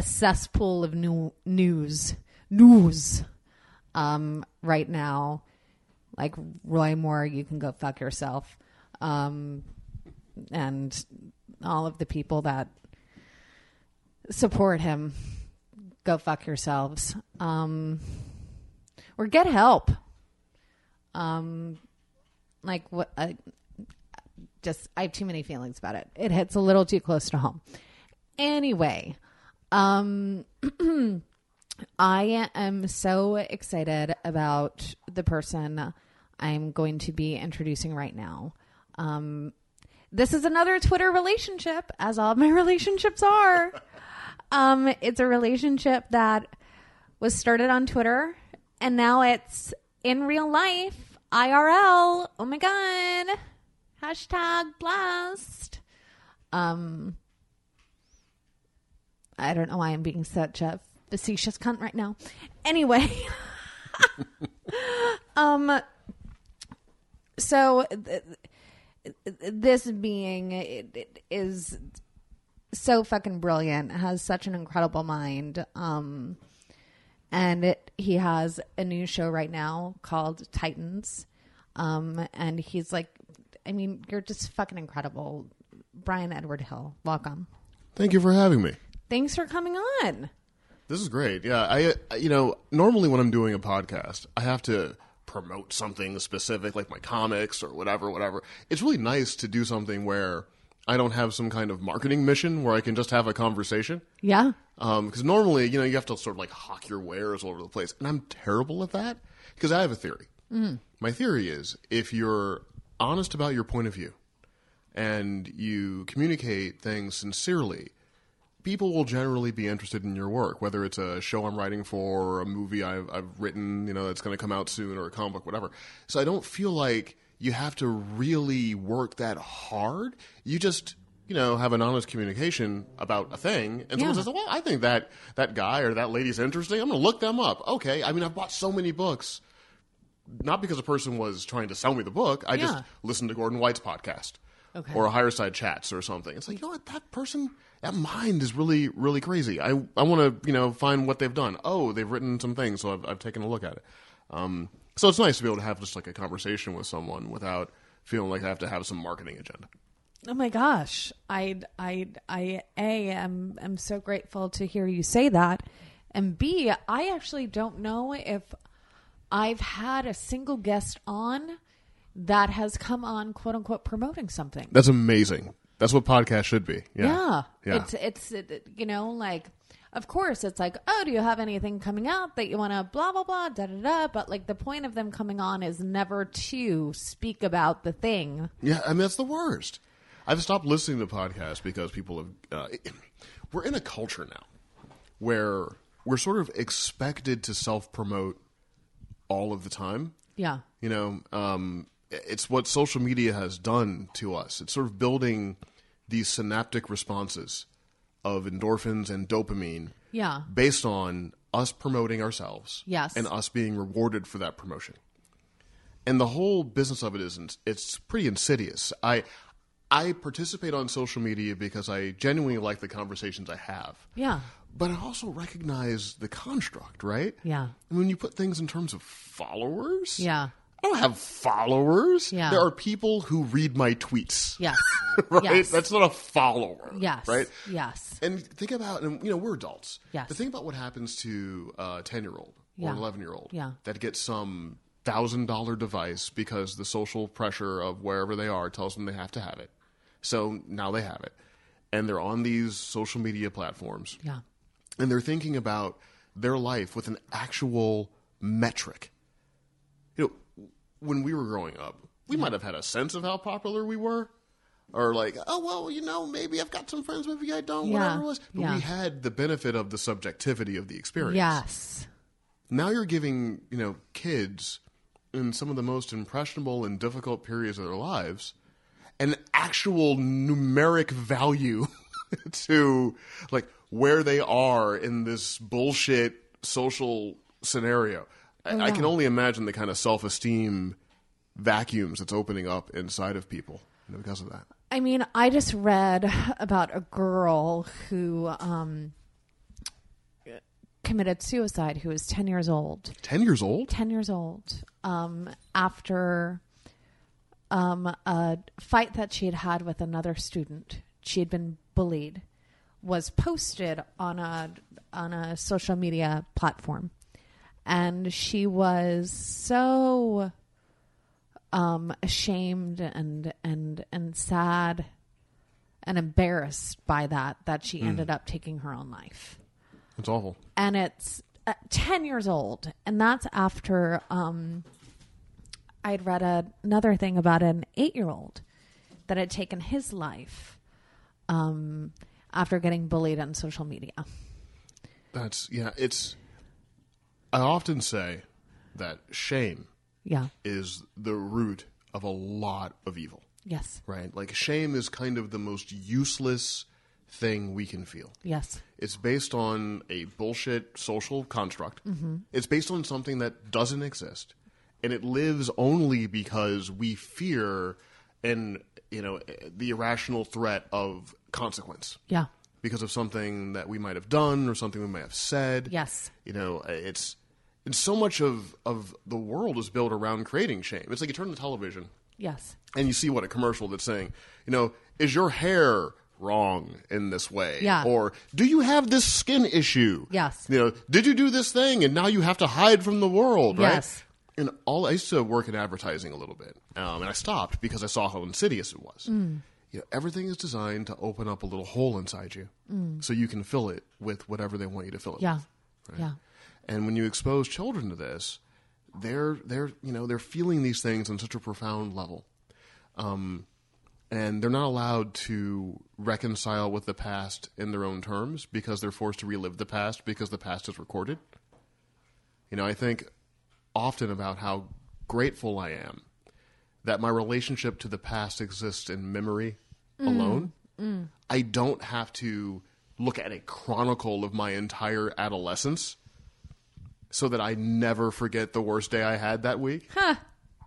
A cesspool of new news, news, um, right now. Like Roy Moore, you can go fuck yourself, um, and all of the people that support him go fuck yourselves. Um or get help. Um like what I just i have too many feelings about it. It hits a little too close to home. Anyway um i am so excited about the person i'm going to be introducing right now um this is another twitter relationship as all my relationships are um, it's a relationship that was started on Twitter and now it's in real life, IRL. Oh my god. Hashtag blast. Um I don't know why I'm being such a facetious cunt right now. Anyway. um so th- th- this being it, it is so fucking brilliant has such an incredible mind um and it, he has a new show right now called titans um and he's like i mean you're just fucking incredible brian edward hill welcome Thank you for having me. Thanks for coming on This is great. Yeah, I you know, normally when I'm doing a podcast, I have to promote something specific like my comics or whatever, whatever. It's really nice to do something where I don't have some kind of marketing mission where I can just have a conversation. yeah um, Because normally, you know, you have to sort of like hawk your wares all over the place, and I'm terrible at that. Because I have a theory. Mm. My theory is if you're honest about your point of view and you communicate things sincerely, people will generally be interested in your work, whether it's a show I'm writing for, or a movie I've, I've written, you know, that's going to come out soon, or a comic book, whatever. So I don't feel like you have to really work that hard. You just, you know, have an honest communication about a thing, and someone Yeah. says, "Well, I think that that guy or that lady's interesting. I'm going to look them up." Okay. I mean, I've bought so many books, not because a person was trying to sell me the book. I Yeah. just listened to Gordon White's podcast Okay. or a Higherside Chats or something. It's like, you know what, that person, that mind is really, really crazy. I, I want to, you know, find what they've done. Oh, they've written some things, so I've, I've taken a look at it. Um, so it's nice to be able to have just like a conversation with someone without feeling like I have to have some marketing agenda. Oh my gosh. I I I a am am so grateful to hear you say that. And B, I actually don't know if I've had a single guest on that has come on quote unquote promoting something. That's amazing. That's what podcast should be. Yeah. Yeah. It's it's it, you know like of course it's like oh do you have anything coming out that you want to blah blah blah da da da but like the point of them coming on is never to speak about the thing. Yeah, I mean that's the worst. I've stopped listening to podcasts because people have. Uh, we're in a culture now where we're sort of expected to self promote all of the time. Yeah. You know, um, it's what social media has done to us. It's sort of building these synaptic responses of endorphins and dopamine Yeah. based on us promoting ourselves Yes. and us being rewarded for that promotion. And the whole business of it is it's pretty insidious. I I participate on social media because I genuinely like the conversations I have. Yeah. But I also recognize the construct, right? Yeah. And when you put things in terms of followers, Yeah. I don't have followers. Yeah. There are people who read my tweets. Yes. right? Yes. That's not a follower. Yes. Right? Yes. And think about, and you know, we're adults. Yes. To think about what happens to a 10 year old or Yeah. an 11 year old Yeah. that gets some thousand dollar device because the social pressure of wherever they are tells them they have to have it. So now they have it. And they're on these social media platforms Yeah. and they're thinking about their life with an actual metric. When we were growing up, we might have had a sense of how popular we were, or like, oh well, you know, maybe I've got some friends, maybe I don't, Yeah. whatever it was. But Yeah. we had the benefit of the subjectivity of the experience. Yes. Now you're giving, you know, kids in some of the most impressionable and difficult periods of their lives an actual numeric value to like where they are in this bullshit social scenario. I, I can only imagine the kind of self-esteem vacuums that's opening up inside of people you know, because of that. I mean, I just read about a girl who um, committed suicide who was 10 years old. Ten years old? 10 years old um, after um, a fight that she had had with another student. She had been bullied, was posted on a on a social media platform, and she was so um, ashamed and and and sad and embarrassed by that that she ended up taking her own life. It's awful. and it's uh, 10 years old. And that's after um i'd read a, another thing about an eight-year-old that had taken his life um after getting bullied on social media. That's yeah, it's I often say that shame yeah is the root of a lot of evil, yes right? Like shame is kind of the most useless thing we can feel. yes It's based on a bullshit social construct. Mm-hmm. It's based on something that doesn't exist, and it lives only because we fear and you know the irrational threat of consequence yeah because of something that we might have done or something we might have said. Yes. you know it's and so much of of the world is built around creating shame. It's like you turn on the television yes and you see what a commercial that's saying, you know, is your hair wrong in this way? Yeah. Or do you have this skin issue? Yes. You know, did you do this thing and now you have to hide from the world, right? Yes. And all I used to work in advertising a little bit, um, and I stopped because I saw how insidious it was. Mm. You know, everything is designed to open up a little hole inside you, so you can fill it with whatever they want you to fill it Mm. yeah with. yeah And when you expose children to this, they're they're you know they're feeling these things on such a profound level, um, and they're not allowed to reconcile with the past in their own terms because they're forced to relive the past because the past is recorded. You know, I think often about how grateful I am that my relationship to the past exists in memory alone. I don't have to look at a chronicle of my entire adolescence so that I never forget the worst day I had that week. Huh.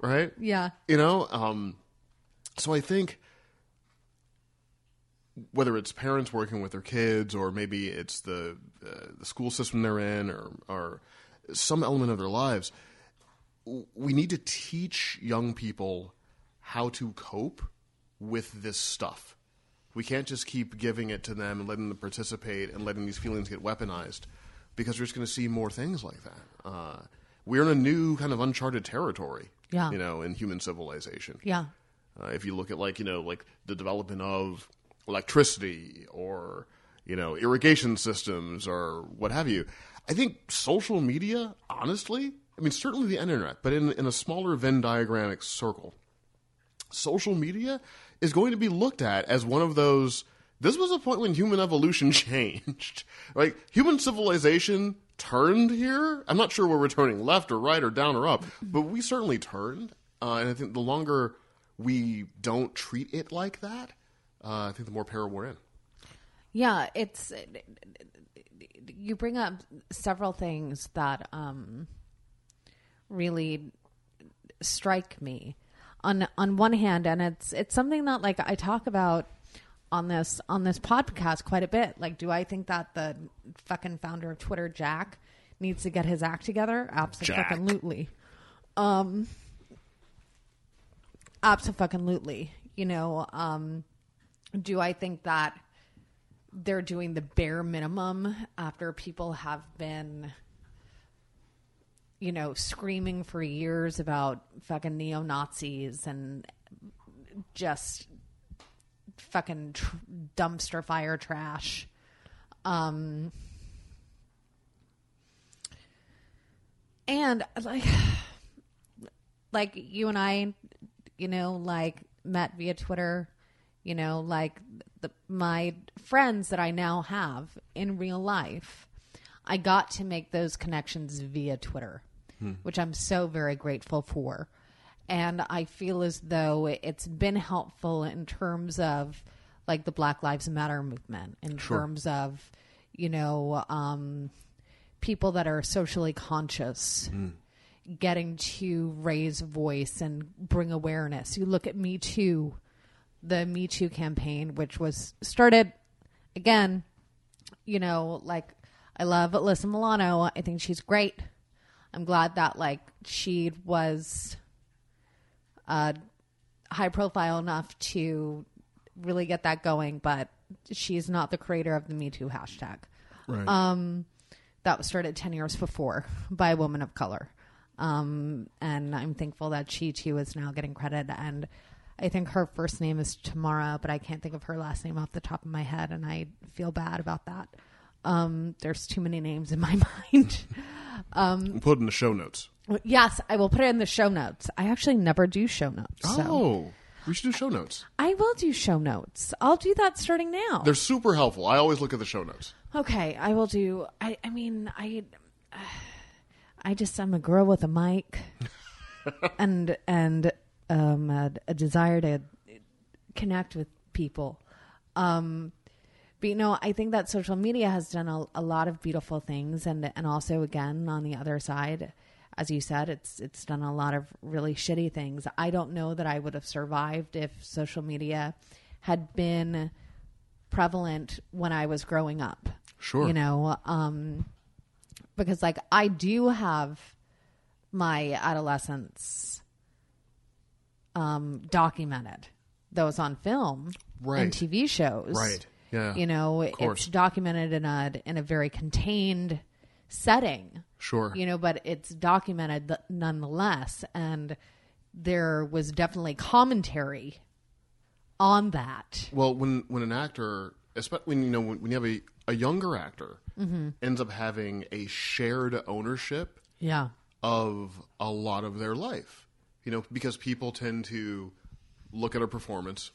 Right? yeah You know, um, so I think whether it's parents working with their kids or maybe it's the uh, the school system they're in or or some element of their lives, we need to teach young people how to cope with this stuff. We can't just keep giving it to them and letting them participate and letting these feelings get weaponized because we're just going to see more things like that. Uh, we're in a new kind of uncharted territory, Yeah. you know, in human civilization. yeah Uh, if you look at like you know like the development of electricity or you know irrigation systems or what have you, I think social media, honestly, I mean certainly the internet, but in in a smaller Venn diagramic circle, social media is going to be looked at as one of those. This was a point when human evolution changed. Like human civilization turned here. I'm not sure where we're turning left or right or down or up, but we certainly turned. Uh, and I think the longer we don't treat it like that, uh, I think the more peril we're in. Yeah, it's you bring up several things that um really strike me. On on one hand, and it's it's something that like I talk about on this on this podcast quite a bit. Like, do I think that the fucking founder of Twitter, Jack, needs to get his act together? Absolutely. Um absolutely. You know, um do I think that they're doing the bare minimum after people have been you know screaming for years about fucking neo-nazis and just fucking tr- dumpster fire trash um and like like you and I you know like met via Twitter You know, like the, my friends that I now have in real life, I got to make those connections via Twitter, which I'm so very grateful for. And I feel as though it's been helpful in terms of like the Black Lives Matter movement, in terms of, you know, um, people that are socially conscious getting to raise voice and bring awareness. You look at Me Too, the Me Too campaign, which was started again, you know, like I love Alyssa Milano. I think she's great. I'm glad that like she was uh, high profile enough to really get that going, but she's not the creator of the Me Too hashtag Right. um, that was started 10 years before by a woman of color. Um, and I'm thankful that she too is now getting credit. And I think her first name is Tamara, but I can't think of her last name off the top of my head. And I feel bad about that. Um, there's too many names in my mind. um Put in the show notes. Yes, I will put it in the show notes. I actually never do show notes. So Oh, we should do show notes. I will do show notes. I'll do that starting now. They're super helpful. I always look at the show notes. Okay, I will do. I I mean, I I just I'm a girl with a mic, and and um a, a desire to connect with people. Um, but you know, I think that social media has done a, a lot of beautiful things, and and also again on the other side, as you said, it's it's done a lot of really shitty things. I don't know that I would have survived if social media had been prevalent when I was growing up. Sure. You know, um, because like I do have my adolescence um, documented, those on film Right. and TV shows. Right. Yeah. You know, it's documented in a in a very contained setting. Sure. You know, but it's documented th- nonetheless, and there was definitely commentary on that. Well, when when an actor, especially when you know when, when you have a, a younger actor, Mm-hmm. ends up having a shared ownership Yeah. of a lot of their life, you know, because people tend to look at a performance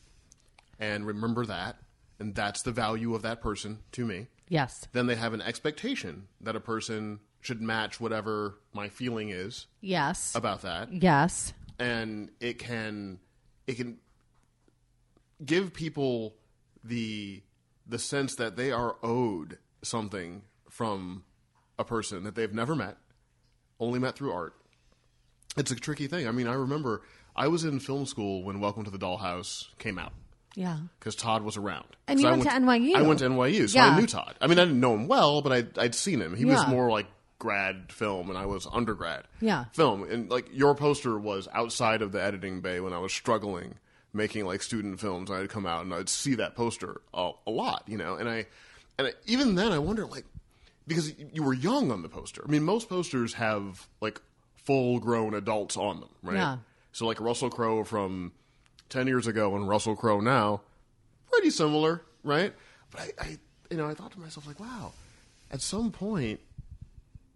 and remember that, and that's the value of that person to me. Yes. Then they have an expectation that a person should match whatever my feeling is Yes. about that. yes. and it can it can give people the the sense that they are owed something from a person that they've never met, only met through art. It's a tricky thing. I mean, I remember I was in film school when Welcome to the Dollhouse came out Yeah. because Todd was around. And 'Cause you I went to NYU. I went to NYU, so Yeah. I knew Todd. I mean, I didn't know him well, but I'd, I'd seen him. He was Yeah. more like grad film, and I was undergrad Yeah. film. And like your poster was outside of the editing bay when I was struggling making like student films. I'd come out and I'd see that poster a, a lot, you know. And I, and I, even then, I wonder like because you were young on the poster. I mean, most posters have like full grown adults on them, right? Yeah. So like Russell Crowe from ten years ago and Russell Crowe now, pretty similar, right? But I, I, you know, I thought to myself like, wow, at some point,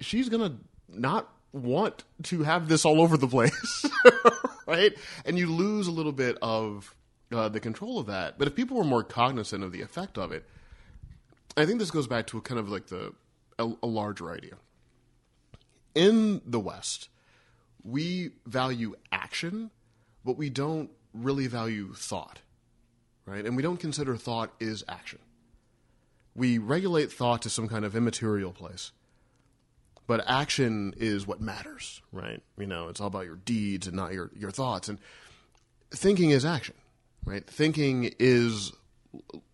she's gonna not want to have this all over the place, right? And you lose a little bit of uh, the control of that. But if people were more cognizant of the effect of it, I think this goes back to a kind of like the a, a larger idea. In the West, we value action, but we don't really value thought, right? And we don't consider thought is action. We regulate thought to some kind of immaterial place, but action is what matters, right? You know, it's all about your deeds and not your, your thoughts. And thinking is action, right? Thinking is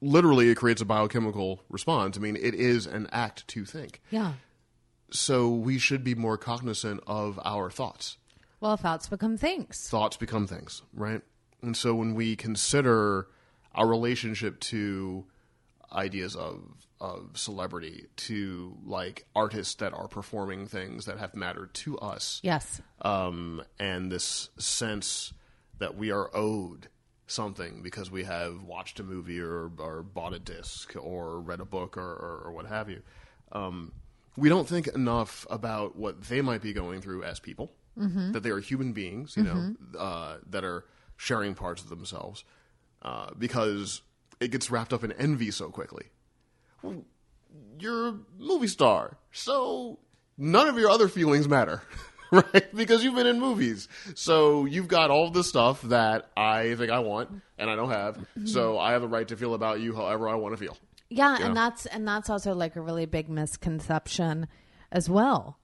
literally it creates a biochemical response. I mean, it is an act to think. Yeah. So we should be more cognizant of our thoughts. Well, thoughts become things. Thoughts become things, right? And so when we consider our relationship to ideas of of celebrity to like artists that are performing things that have mattered to us Yes. um, and this sense that we are owed something because we have watched a movie or, or bought a disc or read a book or, or, or what have you. Um, we don't think enough about what they might be going through as people, that they are human beings, you know, uh, that are sharing parts of themselves. uh, because it gets wrapped up in envy so quickly. Well, you're a movie star, so none of your other feelings matter. Right, because you've been in movies, so you've got all the stuff that I think I want and I don't have. So I have the right to feel about you however I want to feel. Yeah, and that's and that's also like a really big misconception as well.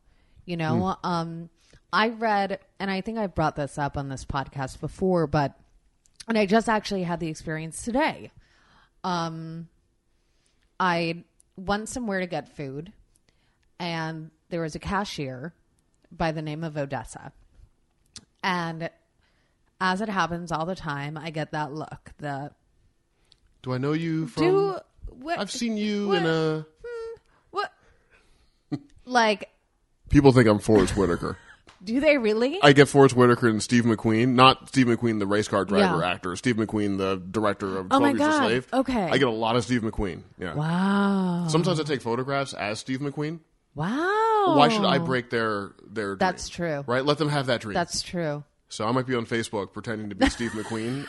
You know, Hmm. um I read and I think I brought this up on this podcast before, but and I just actually had the experience today. Um I went somewhere to get food and there was a cashier by the name of Odessa. And as it happens all the time, I get that look. The Do I know you from? do what I've seen you what- in a. Hmm, what? like, People think I'm Forrest Whitaker. do they really? I get Forrest Whitaker and Steve McQueen, not Steve McQueen, the race car driver Yeah. actor. Steve McQueen, the director of Oh my Years God. a Slave. Okay. I get a lot of Steve McQueen. Yeah. wow. Sometimes I take photographs as Steve McQueen. Wow. Why should I break their their? Oh. That's true. Right? Let them have that dream. That's true. So I might be on Facebook pretending to be Steve McQueen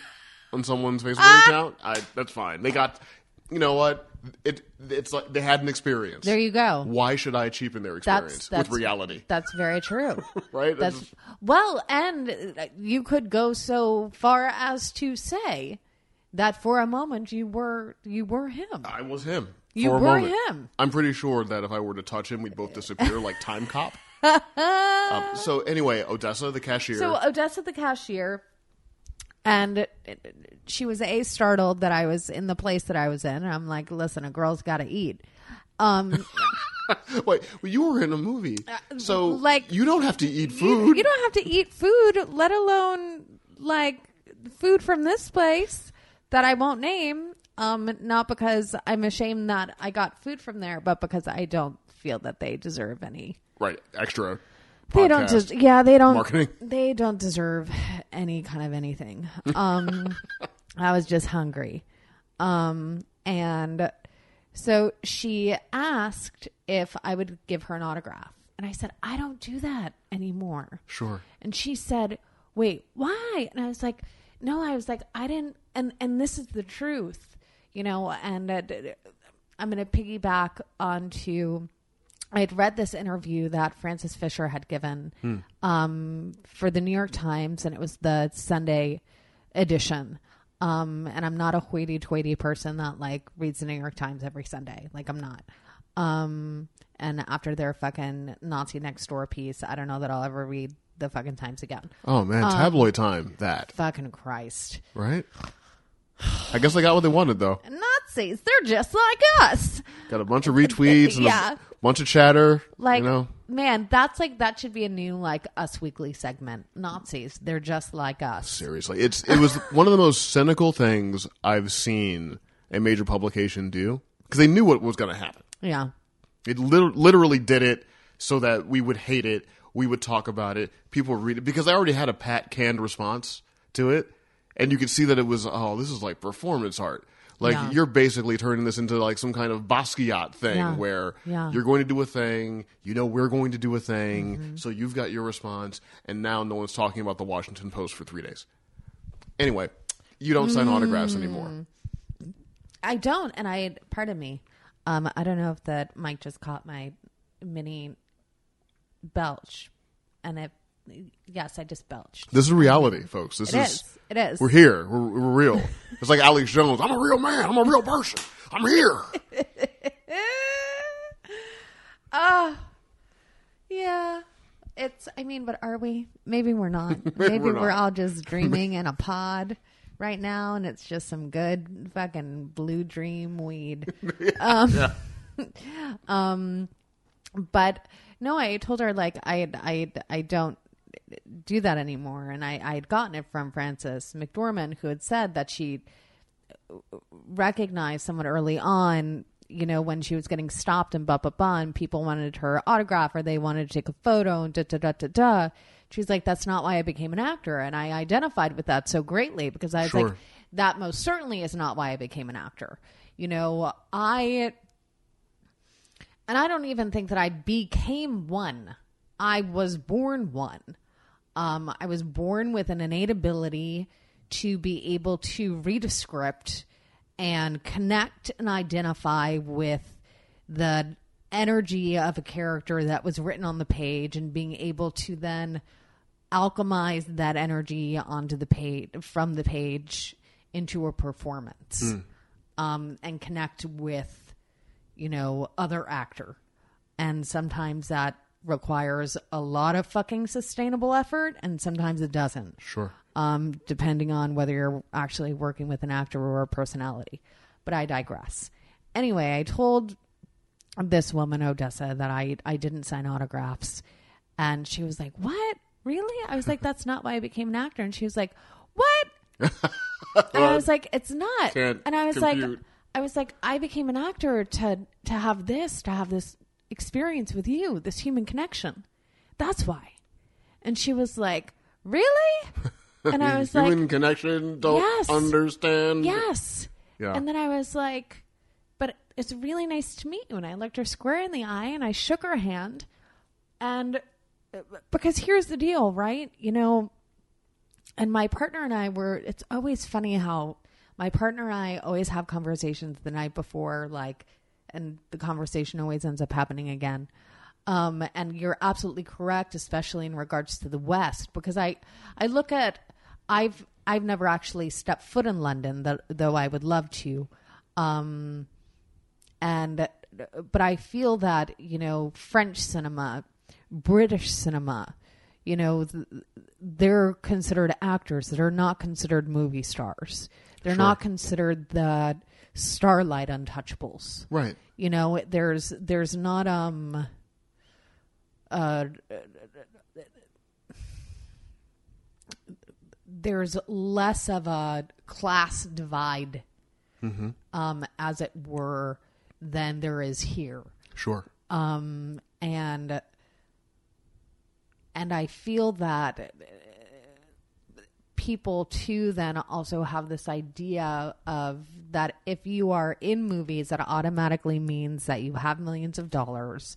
on someone's Facebook Ah! account. I that's fine. They got. You know what? It it's like they had an experience. There you go. Why should I cheapen their experience That's that's with reality? That's very true. Right? That's well, and uh, you could go so far as to say that for a moment you were you were him. I was him. You for were moment. him. I'm pretty sure that if I were to touch him, we'd both disappear like Timecop. um, so anyway, Odessa, the cashier. So Odessa, the cashier, and she was a startled that I was in the place that I was in. And I'm like, listen, a girl's got to eat. Um, Wait, well, you were in a movie, so Uh, like- you don't have to eat you, food. you don't have to eat food, let alone like food from this place that I won't name. Um, not because I'm ashamed that I got food from there, but because I don't feel that they deserve any. right, extra. They don't just yeah, they don't Marketing. they don't deserve any kind of anything. Um I was just hungry. Um and so she asked if I would give her an autograph. And I said, "I don't do that anymore." Sure. And she said, "Wait, why?" And I was like, "No, I was like, I didn't." And and this is the truth, you know. And uh, I'm going to piggyback onto. I had read this interview that Frances Fisher had given um, for the New York Times, and it was the Sunday edition. Um, and I'm not a hoity-toity person that like reads the New York Times every Sunday. Like I'm not. Um, and after their fucking Nazi next door piece, I don't know that I'll ever read the fucking Times again. Oh man, Um, tabloid time. That Fucking Christ. right? I guess they got what they wanted though. Nazis, they're just like us. Got a bunch of retweets and Yeah. Bunch of chatter. Like, you know, man, that's like, that should be a new, like, Us Weekly segment. Nazis, they're just like us. seriously, it's it was one of the most cynical things I've seen a major publication do because they knew what was going to happen. Yeah. It lit- literally did it so that we would hate it, we would talk about it, people would read it because I already had a pat canned response to it, and you could see that it was oh this is like performance art. Like Yeah. you're basically turning this into like some kind of Basquiat thing Yeah. where Yeah. Mm-hmm. you're going to do a thing, you know we're going to do a thing, so you've got your response, and now no one's talking about the Washington Post for three days. Anyway, you don't sign autographs Mm. anymore. I don't, and I, pardon me, um, I don't know if that mic just caught my mini belch. And it, yes, I just belched. This is reality, folks. This It is, is. It is. We're here. We're, we're real. It's like Alex Jones. I'm a real man. I'm a real person. I'm here. Ah, yeah. It's. I mean, but are we? Maybe we're not. Maybe we're we're, not. all just dreaming in a pod right now, and it's just some good fucking blue dream weed. Um, um, but no, I told her like I I I don't do that anymore, and I I had gotten it from Frances McDormand, who had said that she recognized someone early on, you know, when she was getting stopped and blah blah blah, and people wanted her autograph or they wanted to take a photo and da da da da da. She's like, that's not why I became an actor, and I identified with that so greatly because I was Sure. like, that most certainly is not why I became an actor. You know, I and I don't even think that I became one. I was born one. Um, I was born with an innate ability to be able to read a script and connect and identify with the energy of a character that was written on the page and being able to then alchemize that energy onto the page from the page into a performance um, and connect with you know other actor. And sometimes that requires a lot of fucking sustainable effort and sometimes it doesn't Sure. um, depending on whether you're actually working with an actor or a personality. But I digress. Anyway, I told this woman Odessa that I I didn't sign autographs, and she was like, "What? Really?" I was like, "That's not why I became an actor." And she was like, "What?" and I was like, "It's not." Can't and I was compute. like, "I was like, I became an actor to to have this, to have this experience with you, this human connection. That's why." And she was like, "Really?" And I was Human like, Human connection. Don't Yes. understand. Yes. Yeah. And then I was like, but it's really nice to meet you. And I looked her square in the eye and I shook her hand. And uh, because here's the deal, right? You know, and my partner and I were, it's always funny how my partner and I always have conversations the night before, like, and the conversation always ends up happening again. Um, and you're absolutely correct, especially in regards to the West, because I, I look at, I've, I've never actually stepped foot in London, th- though I would love to. Um, and, but I feel that, you know, French cinema, British cinema, you know, th- they're considered actors that are not considered movie stars. They're not considered the starlight untouchables Right. you know there's there's not um uh there's less of a class divide um as it were than there is here Sure. um and and i feel that people too then also have this idea of that if you are in movies that automatically means that you have millions of dollars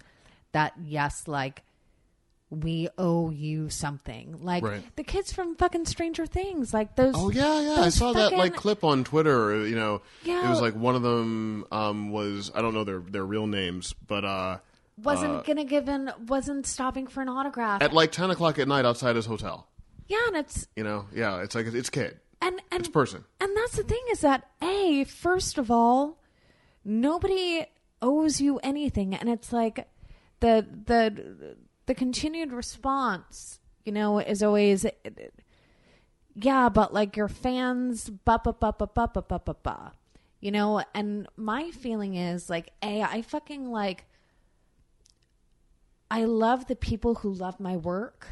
that yes like we owe you something like Right. the kids from fucking stranger things like those Oh yeah, yeah. I saw that like clip on Twitter. You know, Yeah. it was like one of them um, was I don't know their their real names, but uh, wasn't gonna give in wasn't stopping for an autograph at like ten o'clock at night outside his hotel. Yeah and it's You know, yeah, it's like it's kid, and and it's person. And that's the thing is that a first of all, nobody owes you anything, and it's like the the the continued response, you know, is always yeah, but like your fans, ba ba ba ba ba ba ba ba ba, you know. And my feeling is like, a I fucking like. I love the people who love my work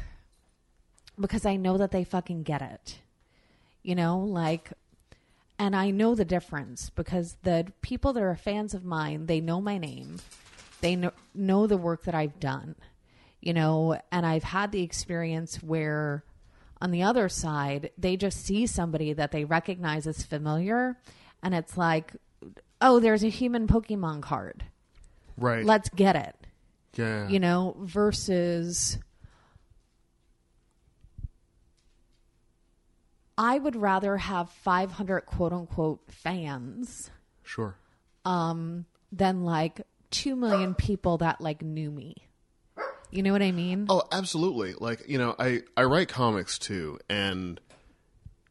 because I know that they fucking get it you know like and i know the difference because the people that are fans of mine they know my name they know, know the work that i've done you know and i've had the experience where on the other side they just see somebody that they recognize as familiar and it's like oh there's a human pokemon card Right. let's get it yeah. you know, versus I would rather have 500 quote unquote fans Sure. Um, than like 2 million people that like knew me. You know what I mean? Oh, absolutely. Like, you know, I, I write comics too, and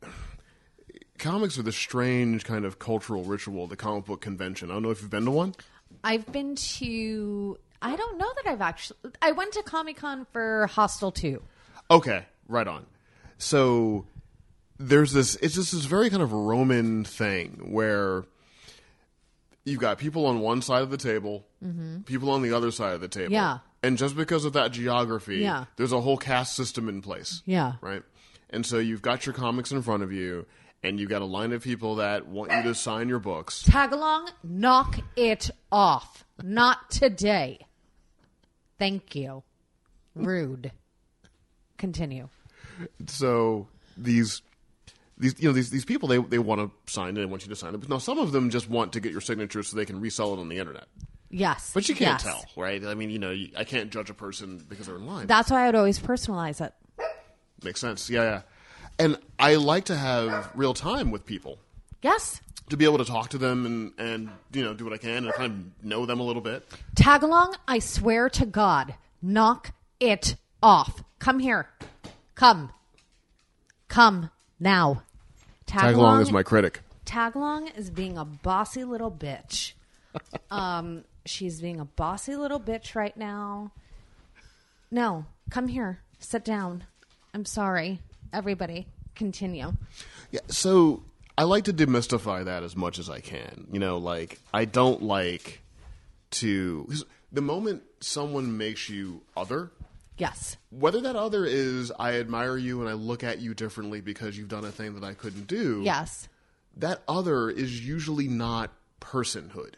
comics are the strange kind of cultural ritual, the comic book convention. I don't know if you've been to one. I've been to I don't know that I've actually I went to Comic-Con for Hostel 2. Okay, right on. So there's this it's just this very kind of Roman thing where you've got people on one side of the table, people on the other side of the table. Mm-hmm. Yeah. And just because of that geography, Yeah. there's a whole caste system in place. Yeah. Right? And so you've got your comics in front of you and you've got a line of people that want you to sign your books. Tag along, knock it off. Not today. Thank you. Rude. Continue. so these these you know these these people they they want to sign it and they want you to sign it. But now some of them just want to get your signature so they can resell it on the internet. Yes. But you can't yes. tell, right? I mean, you know, you, I can't judge a person because they're in line. That's why I would always personalize it. Makes sense. Yeah, yeah. and I like to have real time with people Yes. to be able to talk to them and and you know do what I can and kind of know them a little bit. Tag along, I swear to God, knock it off. Come here. Come. Come now. Tag along is my critic. Tagalong is being a bossy little bitch. um, she's being a bossy little bitch right now. No, come here. Sit down. I'm sorry. Everybody, continue. Yeah, so I like to demystify that as much as I can. You know, like I don't like to the moment someone makes you other, Yes. whether that other is I admire you and I look at you differently because you've done a thing that I couldn't do. Yes. that other is usually not personhood.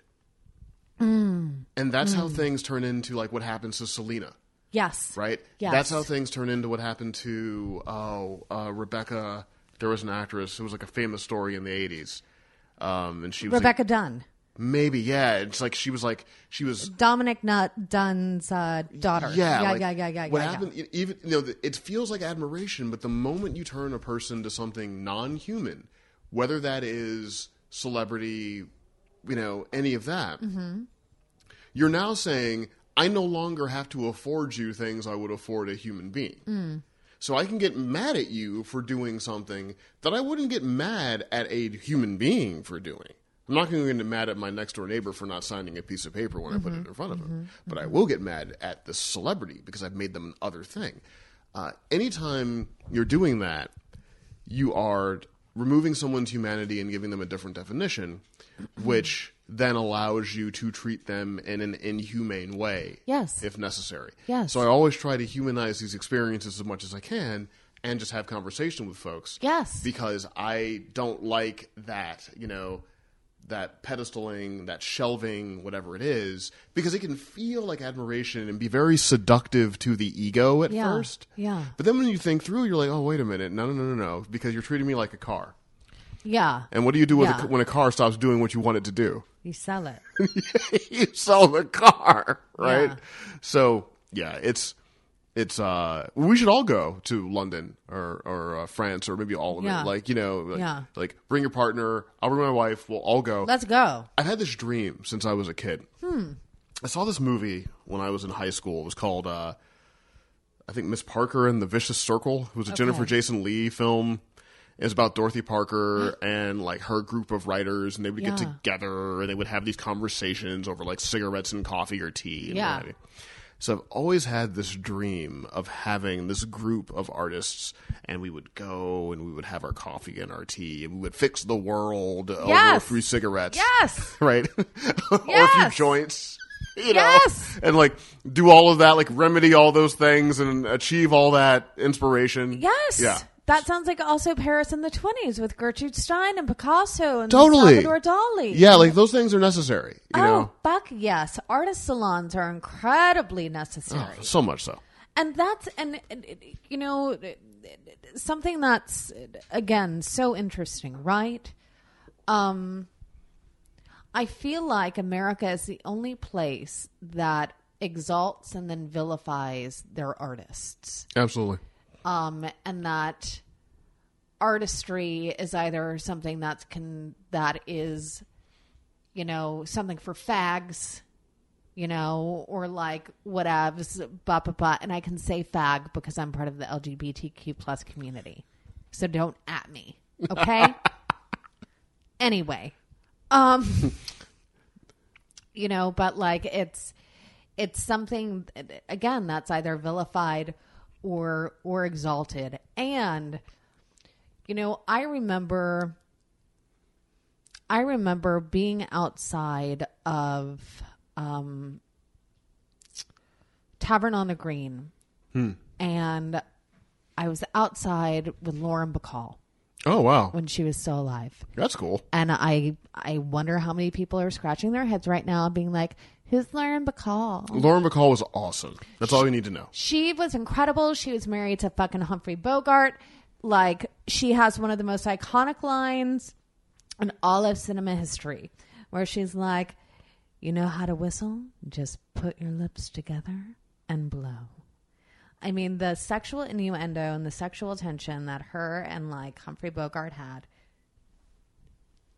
Mm. And that's how things turn into like what happens to Selena, Yes. right? Yes. That's how things turn into what happened to oh uh, Rebecca. There was an actress. It was like a famous story in the eighties, um, and she was Rebecca Dunn. Maybe yeah. It's like she was like she was Dominic Nut Dunne's uh, daughter. yeah, Yeah, like, yeah, yeah, yeah, What yeah, happened? e- Even you know, it feels like admiration, but the moment you turn a person to something non-human, whether that is celebrity, you know, any of that, Mm-hmm. you're now saying I no longer have to afford you things I would afford a human being. Mm. So I can get mad at you for doing something that I wouldn't get mad at a human being for doing. I'm not going to get mad at my next door neighbor for not signing a piece of paper when I put it mm-hmm. in front of him, mm-hmm. but I mm-hmm. will get mad at the celebrity because I've made them an other thing. Uh, anytime you're doing that, you are removing someone's humanity and giving them a different definition, which then allows you to treat them in an inhumane way, Yes. if necessary. Yes. So I always try to humanize these experiences as much as I can and just have conversation with folks. Yes. Because I don't like that, you know, that pedestaling, that shelving, whatever it is, because it can feel like admiration and be very seductive to the ego at Yeah. first. Yeah. But then when you think through, you're like, oh, wait a minute. No, no, no, no, no. Because you're treating me like a car. Yeah. And what do you do with Yeah. a, when a car stops doing what you want it to do? You sell it. you sell the car, right? Yeah. So yeah, it's it's uh we should all go to London or or uh, France or maybe all of Yeah. it. Like you know, like, Yeah. like bring your partner. I'll bring my wife. We'll all go. Let's go. I've had this dream since I was a kid. Hmm. I saw this movie when I was in high school. It was called, uh, I think, Miss Parker and the Vicious Circle. It was a Jennifer Jason Leigh film. it's about Dorothy Parker and like her group of writers, and they would get together and they would have these conversations over like cigarettes and coffee or tea. And Yeah. What have you. So I've always had this dream of having this group of artists, and we would go and we would have our coffee and our tea, and we would fix the world over Yes. through cigarettes Yes. right? or a few joints, you Yes. know, and like do all of that, like remedy all those things and achieve all that inspiration. Yes. yeah, That sounds like also Paris in the 20s with Gertrude Stein and Picasso and Totally. Salvador Dali. yeah, like those things are necessary. You oh, know, fuck yes. Artist salons are incredibly necessary. so much so. and that's and, you know something that's again so interesting right um i feel like america is the only place that exalts and then vilifies their artists Absolutely. Um and that artistry is either something that's can that is you know something for fags you know, or like whatevs, blah, blah, blah. And I can say fag because I'm part of the LGBTQ plus community. So don't at me. Okay? anyway. Um you know, but like it's it's something again that's either vilified or or exalted. And you know, I remember I remember being outside of um, Tavern on the Green, and I was outside with Lauren Bacall. Oh wow, when she was still alive, that's cool. and I I wonder how many people are scratching their heads right now, being like, "Who's Lauren Bacall?" Lauren Bacall was awesome. That's all you need to know. She was incredible. She was married to fucking Humphrey Bogart. Like she has one of the most iconic lines in all of cinema history, where she's like, "You know how to whistle? Just put your lips together and blow." I mean, the sexual innuendo and the sexual tension that her and like Humphrey Bogart had,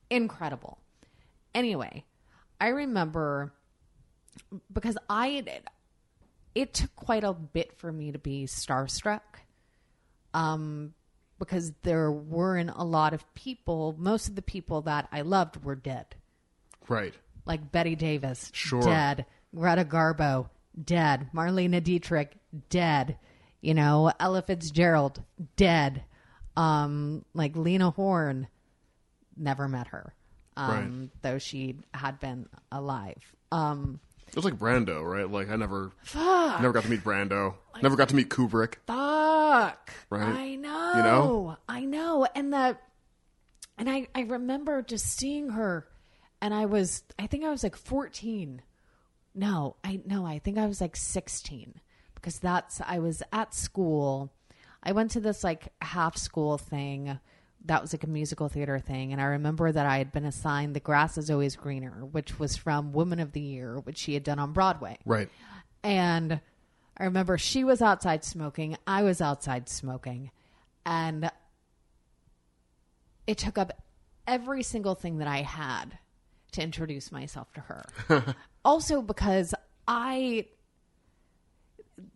incredible. Anyway, I remember because I it took quite a bit for me to be starstruck. Um, because there weren't a lot of people. Most of the people that I loved were dead Right. like Bette Davis, Sure. dead. Greta Garbo, dead. Marlene Dietrich, dead. You know, Ella Fitzgerald, dead. Um, like Lena Horne, never met her, um, though she had been alive. Um, It was like Brando, right? Like I never, Fuck. never got to meet Brando. never got to meet Kubrick. fuck. Right. I know. You know? I know. And the and I I remember just seeing her and I was I think I was like 14. No, I no, I think I was like 16 because that's I was at school. I went to this like half school thing. That was like a musical theater thing. And I remember that I had been assigned The Grass is Always Greener, which was from Woman of the Year, which she had done on Broadway. Right. And I remember she was outside smoking, I was outside smoking, and it took up every single thing that I had to introduce myself to her. also because I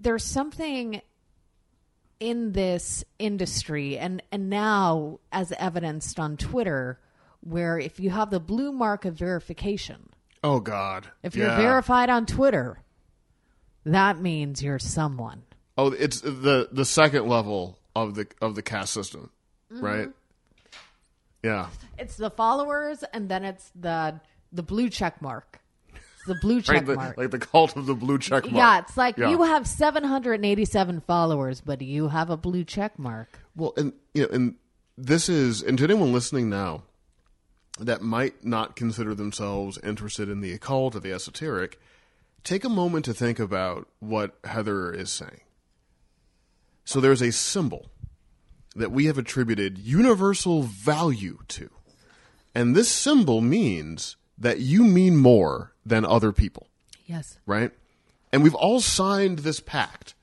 there's something in this industry and and now as evidenced on Twitter where if you have the blue mark of verification Oh God. if you're verified on Twitter, that means you're someone. Oh, it's the the second level of the of the caste system, Mm-hmm. right? Yeah. It's the followers, and then it's the the blue check mark. The blue check Right, the, mark. like the cult of the blue check mark. yeah, it's like Yeah. you have 787 followers, but you have a blue check mark. Well, and you know, and this is, and to anyone listening now that might not consider themselves interested in the occult or the esoteric, take a moment to think about what Heather is saying. So there's a symbol that we have attributed universal value to. And this symbol means that you mean more than other people Yes. right? And we've all signed this pact.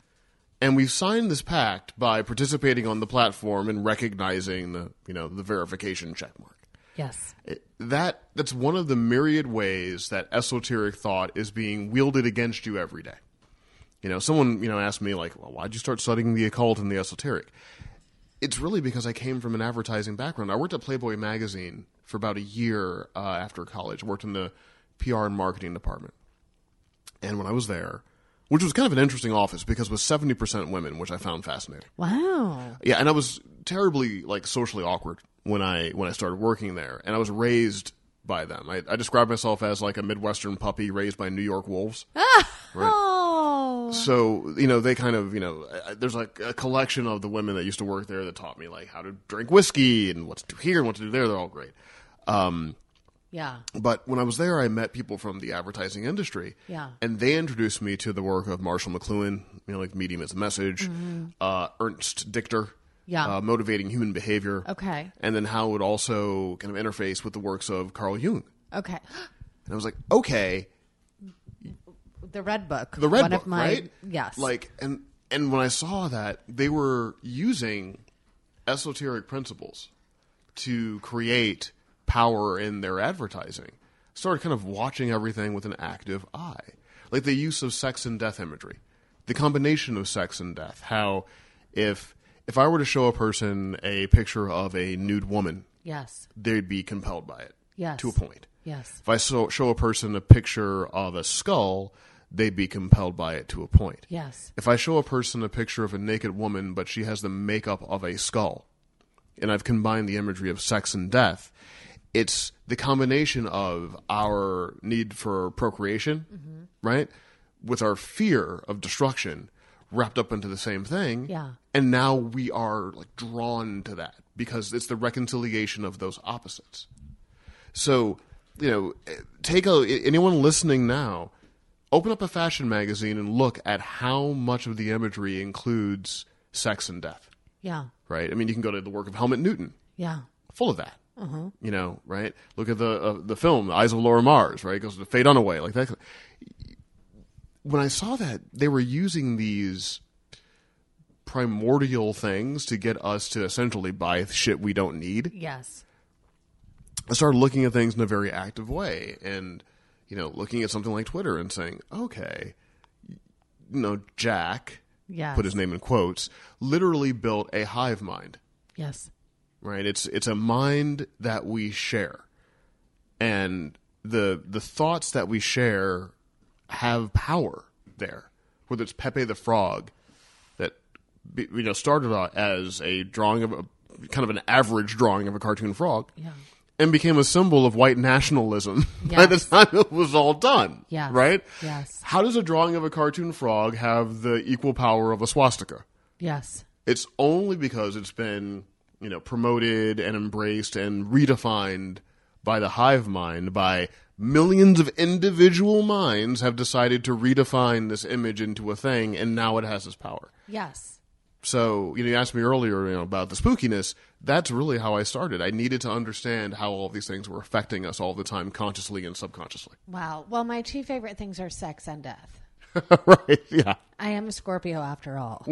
And we've signed this pact by participating on the platform and recognizing the, you know, the verification checkmark. Yes. It- That that's one of the myriad ways that esoteric thought is being wielded against you every day. You know, someone, you know, asked me like, "Well, why'd you start studying the occult and the esoteric?" It's really because I came from an advertising background. I worked at Playboy magazine for about a year uh, after college. Worked in the PR and marketing department. And when I was there, which was kind of an interesting office because it was 70% women, which I found fascinating. Wow. Yeah, and I was terribly like socially awkward when I when I started working there, and I was raised by them. I, I describe myself as like a Midwestern puppy raised by New York wolves. Oh. So you know they kind of you know I- there's like a collection of the women that used to work there that taught me like how to drink whiskey and what to do here and what to do there. They're all great. Um, Yeah. but when I was there, I met people from the advertising industry. Yeah. And they introduced me to the work of Marshall McLuhan, you know, like Medium as a Message, uh, Ernst Dichter, Mm-hmm. Yeah. uh, Motivating Human Behavior. Okay. And then how it would also kind of interface with the works of Carl Jung. Okay. And I was like, okay, The red book. the red One book, of my right? yes. Like, and and when I saw that they were using esoteric principles to create power in their advertising, started kind of watching everything with an active eye, like the use of sex and death imagery, the combination of sex and death. How if if I were to show a person a picture of a nude woman, yes. they'd be compelled by it. Yes. To a point. Yes. If I so, show a person a picture of a skull, they'd be compelled by it to a point. Yes. If I show a person a picture of a naked woman, but she has the makeup of a skull, and I've combined the imagery of sex and death, it's the combination of our need for procreation, mm-hmm. right, with our fear of destruction wrapped up into the same thing. Yeah. And now we are like drawn to that because it's the reconciliation of those opposites. So, you know, take a anyone listening now, open up a fashion magazine and look at how much of the imagery includes sex and death. Yeah. Right? I mean, you can go to the work of Helmut Newton, Yeah. full of that. You know, right? Look at the uh, the film The Eyes of Laura Mars, right? It goes to Faye Dunaway, like that. When I saw that they were using these primordial things to get us to essentially buy shit we don't need. Yes. I started looking at things in a very active way and, you know, looking at something like Twitter and saying, okay, you know, Jack, Yes. put his name in quotes, literally built a hive mind, Yes. Right? It's, it's a mind that we share. And the, the thoughts that we share have power there. Whether it's Pepe the Frog that, you know, started out as a drawing of a, kind of an average drawing of a cartoon frog Yeah. and became a symbol of white nationalism by the time it was all done. Yes. Right? Yes. How does a drawing of a cartoon frog have the equal power of a swastika? Yes. It's only because it's been, you know, promoted and embraced and redefined by the hive mind, by millions of individual minds have decided to redefine this image into a thing, and now it has this power. Yes. So, you know, you asked me earlier, you know, about the spookiness. That's really how I started. I needed to understand how all these things were affecting us all the time, consciously and subconsciously. Wow. Well, my two favorite things are sex and death. right? Yeah, I am a Scorpio after all.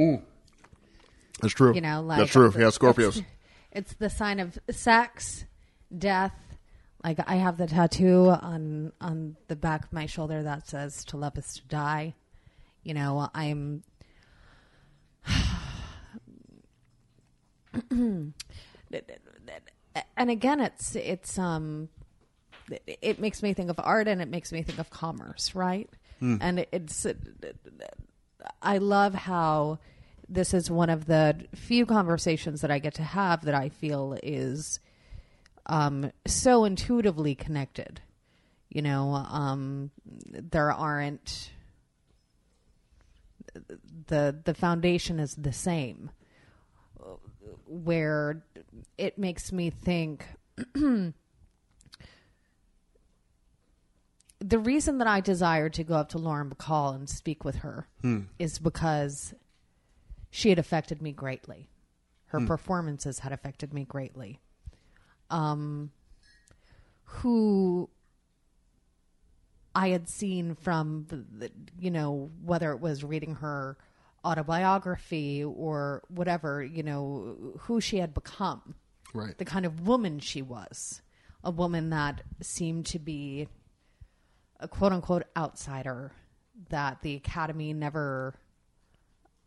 that's true. You know, like that's true. Yeah, Scorpios. It's, the sign of sex, death. Like I have the tattoo on on the back of my shoulder that says "To love is to die." You know, I'm. and again, it's it's um, it makes me think of art and it makes me think of commerce, right? And it's I love how this is one of the few conversations that I get to have that I feel is um, so intuitively connected. You know, um, there aren't the the foundation is the same. Where it makes me think the reason that I desired to go up to Lauren Bacall and speak with her is because she had affected me greatly. Her performances had affected me greatly. Um, who I had seen from the, the, you know whether it was reading her autobiography or whatever, you know who she had become Right. the kind of woman she was a woman that seemed to be a quote unquote outsider that the academy never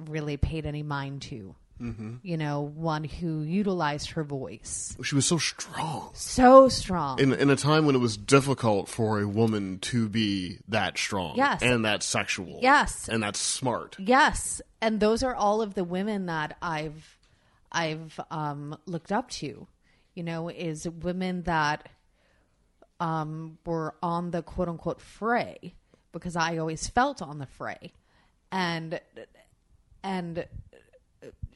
really paid any mind to mm-hmm. you know one who utilized her voice She was so strong so strong in in a time when it was difficult for a woman to be that strong, Yes. and that sexual, Yes. and that's smart. Yes, and those are all of the women that I've I've um, looked up to. You know, is women that um, were on the quote unquote fray because I always felt on the fray, and and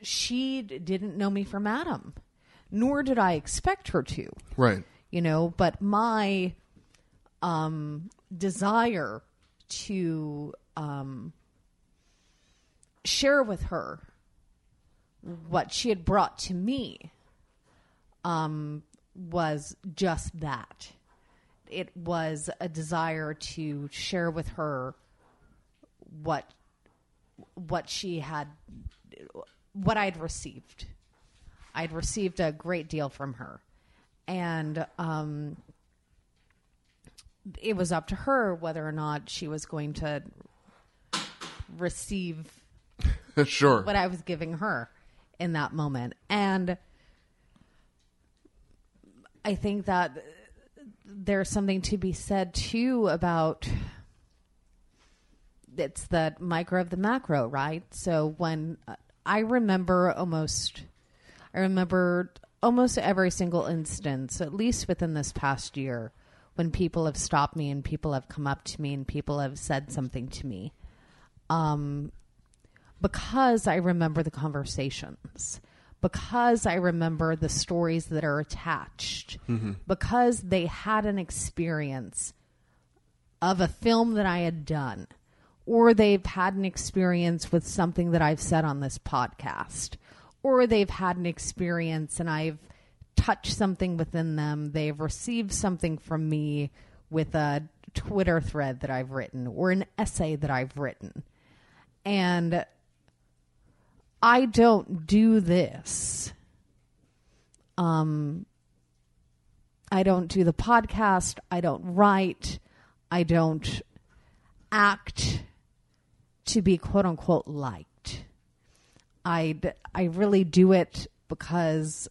she didn't know me from Adam, nor did I expect her to Right. you know but my um desire to um share with her what she had brought to me um was just that it was a desire to share with her what what she had what I'd received I'd received a great deal from her and um, it was up to her whether or not she was going to receive sure. what I was giving her in that moment. And I think that there's something to be said too about it's the micro of the macro, right? So when uh, I remember almost, I remember almost every single instance, at least within this past year, when people have stopped me and people have come up to me and people have said something to me. Um, because I remember the conversations, because I remember the stories that are attached, because they had an experience of a film that I had done, or they've had an experience with something that I've said on this podcast, or they've had an experience and I've touched something within them. They've received something from me with a Twitter thread that I've written or an essay that I've written. And I don't do this. Um, I don't do the podcast. I don't write. I don't act to be quote unquote liked. I I really do it because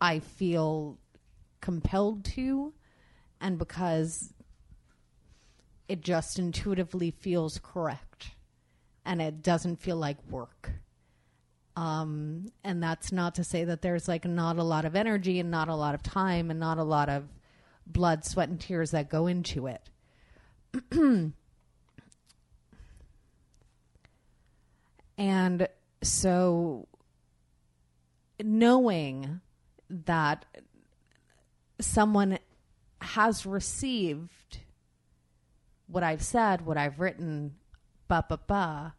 I feel compelled to and because it just intuitively feels correct and it doesn't feel like work. Um, and that's not to say that there's like not a lot of energy and not a lot of time and not a lot of blood, sweat, and tears that go into it. and so knowing that someone has received what I've said, what I've written, ba ba ba,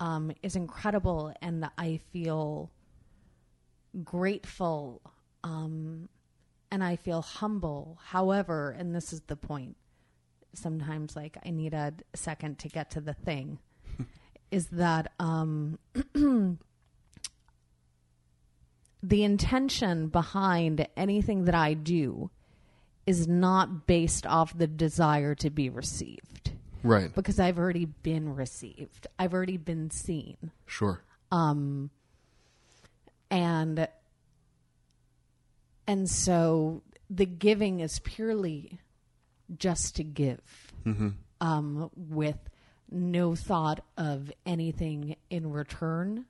um, is incredible, and I feel grateful, um, and I feel humble. However, and this is the point, sometimes like I need a second to get to the thing, is that um, the intention behind anything that I do is not based off the desire to be received Right. because I've already been received. I've already been seen. Sure. Um and and so the giving is purely just to give um, with no thought of anything in return.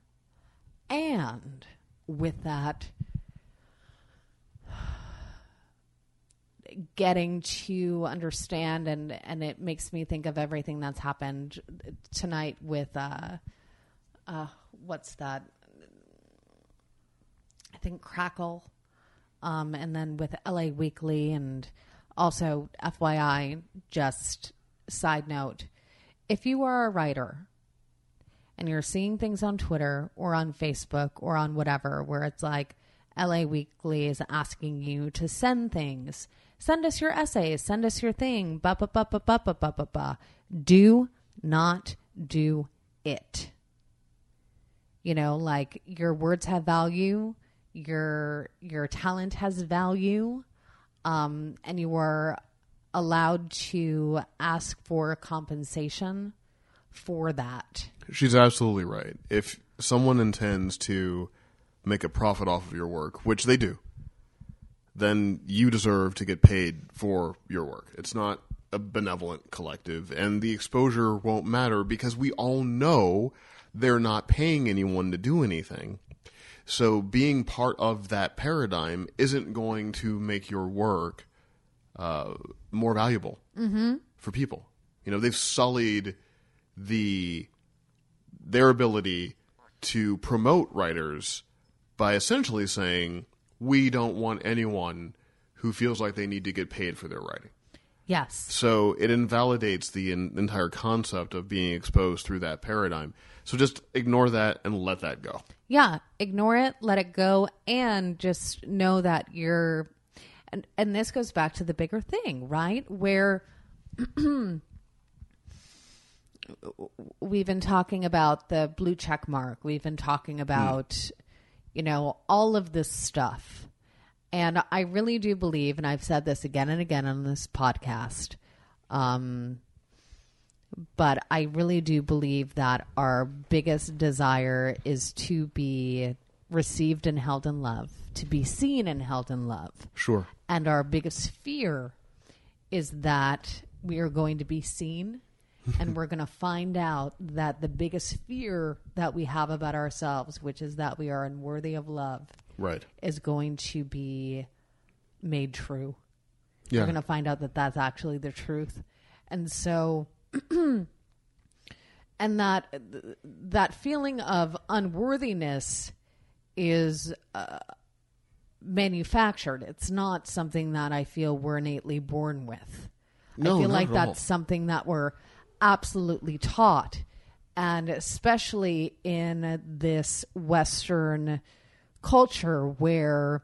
And with that getting to understand and and it makes me think of everything that's happened tonight with uh uh what's that? I think Crackle um and then with LA Weekly. And also FYI just side note if you are a writer and you're seeing things on Twitter or on Facebook or on whatever where it's like LA Weekly is asking you to send things. Send us your essays, send us your thing, ba ba ba ba ba ba ba ba ba. Do not do it. You know, like your words have value, your your talent has value, um, and you are allowed to ask for compensation for that. She's absolutely right. If someone intends to make a profit off of your work, which they do, then you deserve to get paid for your work. It's not a benevolent collective, and the exposure won't matter because we all know they're not paying anyone to do anything. So being part of that paradigm isn't going to make your work uh, more valuable for people. You know, they've sullied the their ability to promote writers by essentially saying we don't want anyone who feels like they need to get paid for their writing. Yes. So it invalidates the in, entire concept of being exposed through that paradigm. So just ignore that and let that go. Yeah, ignore it, let it go, and just know that you're. And, and this goes back to the bigger thing, right? Where we've been talking about the blue check mark, we've been talking about, you know, all of this stuff. And I really do believe, and I've said this again and again on this podcast, um, but I really do believe that our biggest desire is to be received and held in love, to be seen and held in love. Sure. And our biggest fear is that we are going to be seen and we're going to find out that the biggest fear that we have about ourselves, which is that we are unworthy of love, Right. is going to be made true Yeah. we're going to find out that that's actually the truth and so and that that feeling of unworthiness is uh, manufactured. It's not something that i feel we're innately born with. No, i feel like that's something that we're absolutely taught. And especially in this western culture where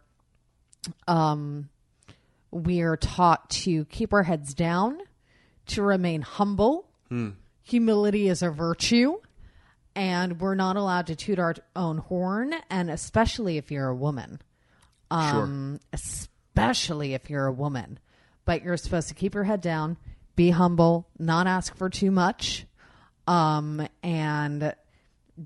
um, we are taught to keep our heads down, to remain humble. Humility is a virtue, and we're not allowed to toot our own horn, and especially if you're a woman. Um, especially if you're a woman. But you're supposed to keep your head down, be humble, not ask for too much, um, and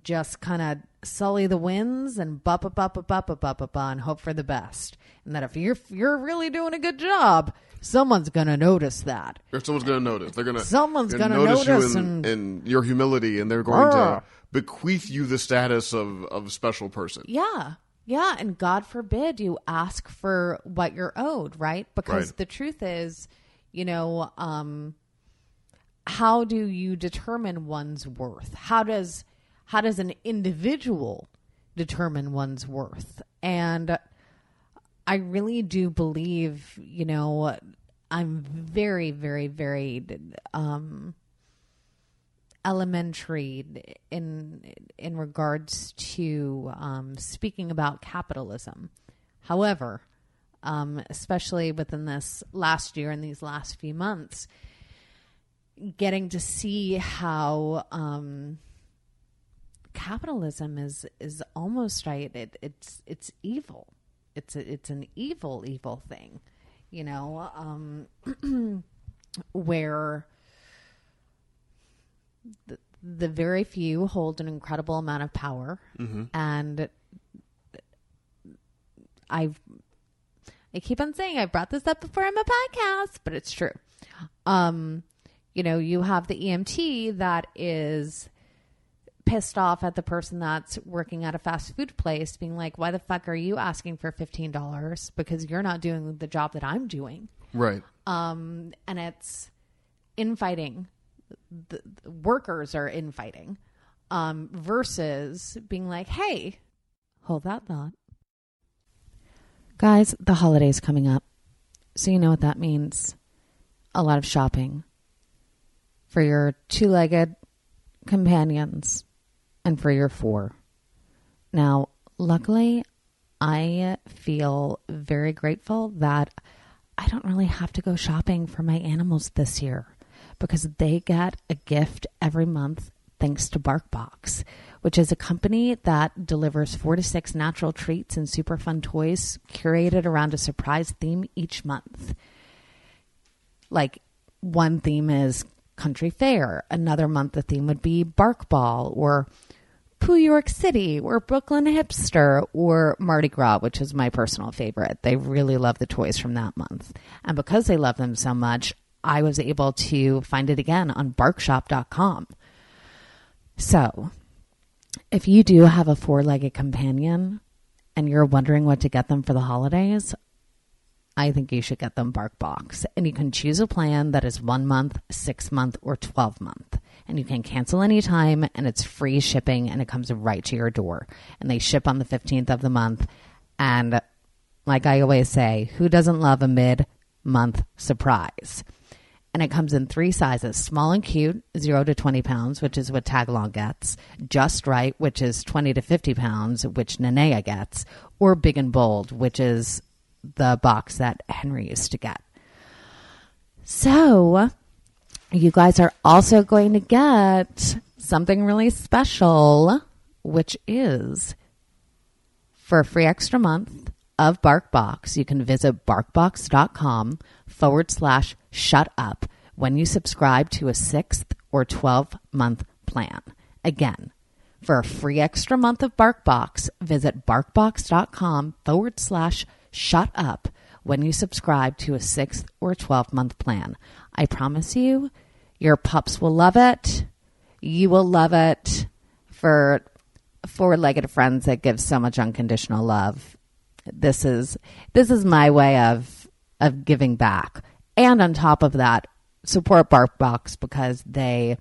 just kind of sully the winds and bup up up up up up up up and hope for the best. And that if you're if you're really doing a good job, someone's gonna notice that. Or someone's going to notice. They're going to. Someone's gonna notice you in, and- in your humility, and they're going to bequeath you the status of of special person. Yeah. Yeah. And God forbid you ask for what you're owed, right? Because Right. the truth is, you know, um, how do you determine one's worth? How does how does an individual determine one's worth? And I really do believe, you know, I'm very, very, very um, elementary in in regards to um, speaking about capitalism. However, um, especially within this last year and these last few months, getting to see how um, capitalism is is almost right. It, it's it's evil. It's a, it's an evil evil thing, you know, um, where the, the very few hold an incredible amount of power, and I've I keep on saying I brought this up before on my podcast, but it's true. Um, you know, you have the EMT that is pissed off at the person that's working at a fast food place, being like, "Why the fuck are you asking for fifteen dollars? Because you're not doing the job that I'm doing." Right. um, and it's infighting. The, the workers are infighting um, versus being like, "Hey, hold that thought, guys. The holidays coming up, so you know what that means. A lot of shopping for your two-legged companions and for your four. Now, luckily, I feel very grateful that I don't really have to go shopping for my animals this year because they get a gift every month thanks to BarkBox, which is a company that delivers four to six natural treats and super fun toys curated around a surprise theme each month. Like one theme is country fair, another month the theme would be bark ball or Pooh York City or Brooklyn Hipster or Mardi Gras, which is my personal favorite. They really love the toys from that month. And because they love them so much, I was able to find it again on barkshop.com. So, if you do have a four legged companion and you're wondering what to get them for the holidays, I think you should get them BarkBox. And you can choose a plan that is one month, six month, or 12 month. And you can cancel anytime, and it's free shipping, and it comes right to your door. And they ship on the 15th of the month. And like I always say, who doesn't love a mid month surprise? And it comes in three sizes small and cute, 0 to 20 pounds, which is what Tagalong gets, just right, which is 20 to 50 pounds, which Nanea gets, or big and bold, which is the box that Henry used to get. So, you guys are also going to get something really special, which is for a free extra month of BarkBox, you can visit barkbox.com forward slash shut up when you subscribe to a sixth or 12 month plan. Again, for a free extra month of BarkBox, visit barkbox.com forward slash shut up when you subscribe to a sixth or 12 month plan. I promise you, your pups will love it. You will love it for four legged friends that give so much unconditional love. This is this is my way of of giving back. And on top of that, support BarkBox because they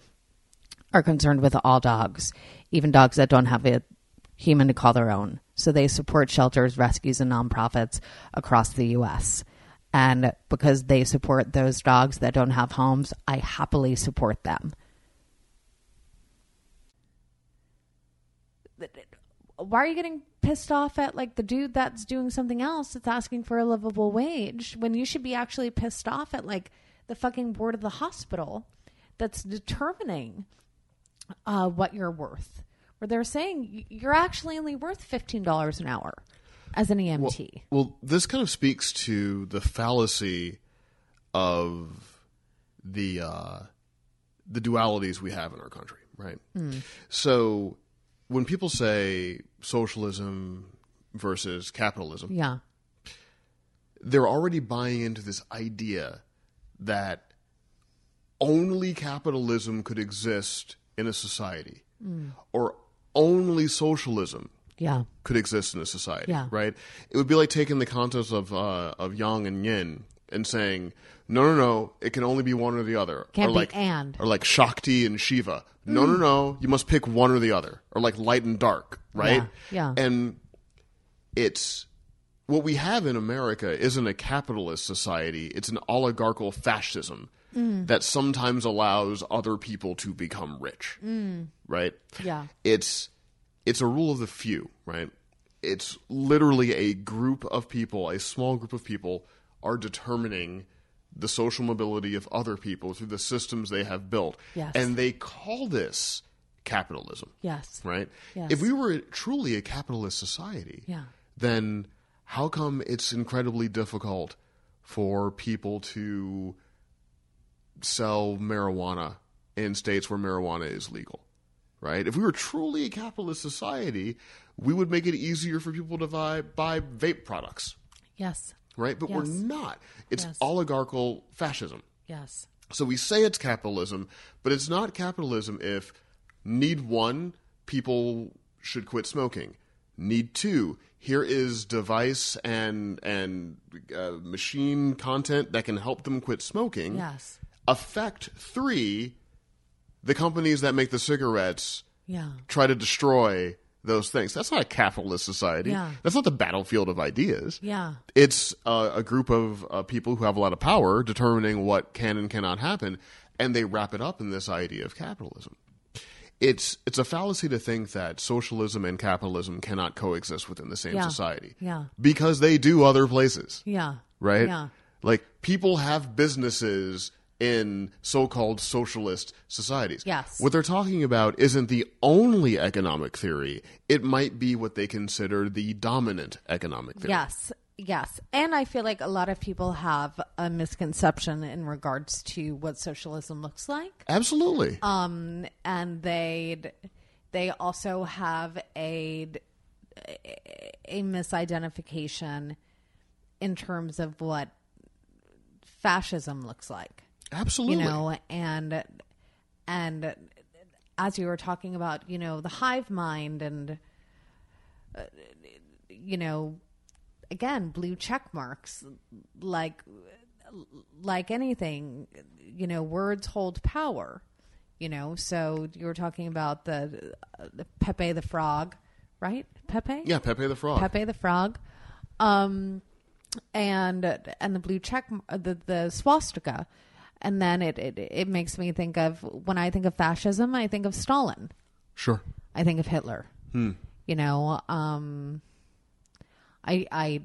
are concerned with all dogs, even dogs that don't have a human to call their own. So they support shelters, rescues, and nonprofits across the U.S. And because they support those dogs that don't have homes, I happily support them. Why are you getting pissed off at like the dude that's doing something else that's asking for a livable wage when you should be actually pissed off at like the fucking board of the hospital that's determining uh, what you're worth where they're saying you're actually only worth fifteen dollars an hour as an EMT. Well, this kind of speaks to the fallacy of the uh, the dualities we have in our country, right? So when people say socialism versus capitalism, yeah, they're already buying into this idea that only capitalism could exist in a society, or only socialism yeah, could exist in a society, Yeah. right? It would be like taking the concepts of uh, of yang and yin and saying, no, no, no, it can only be one or the other, Can't or be like and. or like Shakti and Shiva. No, no, no, you must pick one or the other, or like light and dark, right? Yeah, yeah. And it's what we have in America isn't a capitalist society; it's an oligarchical fascism Mm. that sometimes allows other people to become rich, right? Mm. Yeah. it's it's a rule of the few, right? It's literally a group of people, a small group of people, are determining the social mobility of other people through the systems they have built, Yes. and they call this capitalism yes, right? Yes. If we were truly a capitalist society, Yeah. then how come it's incredibly difficult for people to sell marijuana in states where marijuana is legal? Right? If we were truly a capitalist society, we would make it easier for people to buy, buy vape products, yes, right? But we're not. It's Yes. oligarchical fascism. yes, So we say it's capitalism, but it's not capitalism if need one, people should quit smoking. Need two, here is device and and uh, machine content that can help them quit smoking. yes, Effect three, the companies that make the cigarettes yeah, try to destroy those things. That's not a capitalist society. Yeah. That's not the battlefield of ideas yeah, it's uh, a group of uh, people who have a lot of power determining what can and cannot happen, and they wrap it up in this idea of capitalism. It's it's a fallacy to think that socialism and capitalism cannot coexist within the same Yeah. society. Yeah. because they do other places, yeah, right? Yeah. like people have businesses in so-called socialist societies. Yes. What they're talking about isn't the only economic theory. It might be what they consider the dominant economic theory. Yes, yes. And I feel like a lot of people have a misconception in regards to what socialism looks like. Absolutely. Um, and they they also have a a misidentification in terms of what fascism looks like. Absolutely. you know and and as you were talking about you know the hive mind and uh, you know again blue check marks like like anything you know words hold power you know. So you were talking about the, uh, the pepe the frog right? Pepe? Yeah, Pepe the Frog. Pepe the Frog, um, and and the blue check, the the swastika, and then it, it it makes me think of when I think of fascism, I think of Stalin, Sure. I think of Hitler. Hmm. You know, um, I I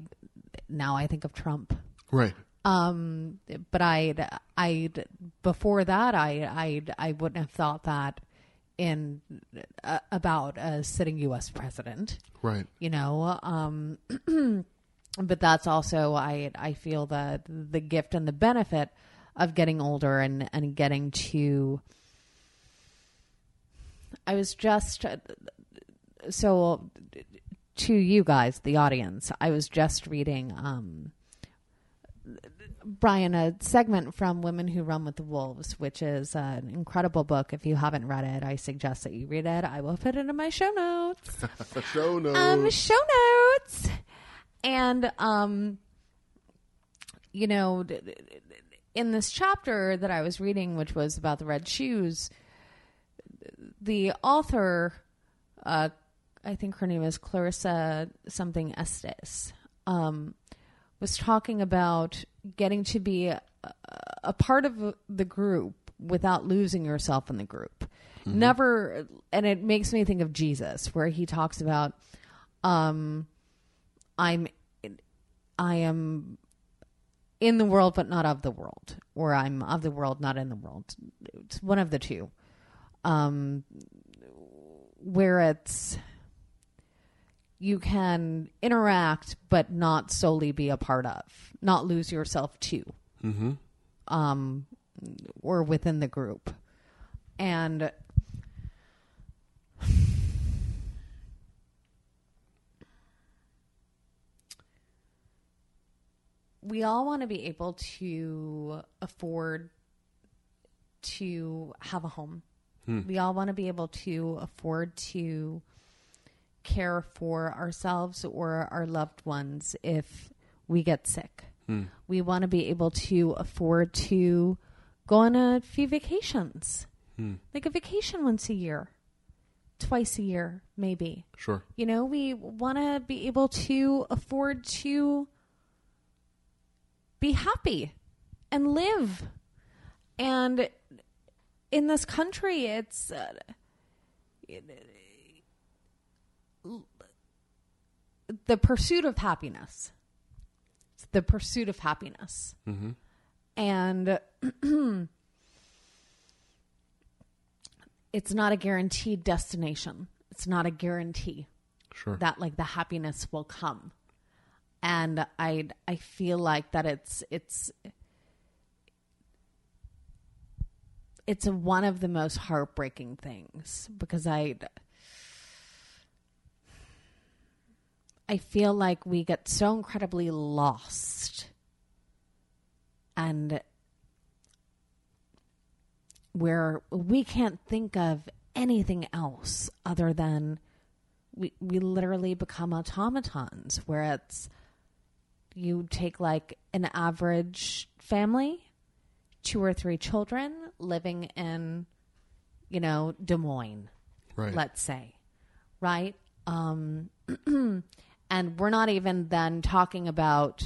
now I think of Trump. Right. Um, but I I before that I I I wouldn't have thought that in uh, about a sitting U.S. president Right. you know um but that's also i i feel that the gift and the benefit of getting older and and getting to i was just so to you guys the audience i was just reading um Brian, a segment from Women Who Run with the Wolves, which is an incredible book. If you haven't read it, I suggest that you read it. I will put it in my show notes Show notes. um show notes and um you know d- d- d- in this chapter that i was reading which was about the red shoes the author uh i think her name is clarissa something estes um was talking about getting to be a, a part of the group without losing yourself in the group. Never, and it makes me think of Jesus, where he talks about, um, I'm, I am in the world, but not of the world, or I'm of the world, not in the world. It's one of the two. Um, where it's you can interact but not solely be a part of, not lose yourself too, mm-hmm. um, or within the group, and we all want to be able to afford to have a home. Hmm. We all want to be able to afford to care for ourselves or our loved ones if we get sick. Hmm. We want to be able to afford to go on a few vacations, hmm. like a vacation once a year, twice a year, maybe. Sure. You know, we want to be able to afford to be happy and live. And in this country, it's uh, the pursuit of happiness. It's the pursuit of happiness. And it's not a guaranteed destination. It's not a guarantee Sure. that like the happiness will come and i i feel like that it's it's it's one of the most heartbreaking things because i i feel like we get so incredibly lost and where we can't think of anything else other than we we literally become automatons where it's you take like an average family two or three children living in you know des moines Right. let's say right? Um and we're not even then talking about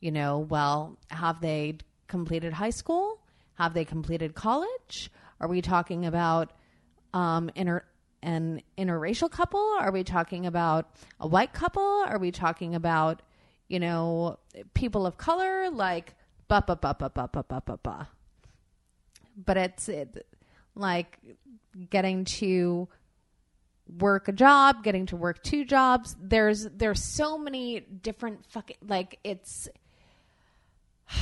you know well have they completed high school? Have they completed college? Are we talking about um inter an interracial couple? Are we talking about a white couple? Are we talking about you know people of color like ba ba ba ba ba ba ba ba ba but it's it, like getting to work a job, getting to work two jobs. There's there's so many different fucking like it's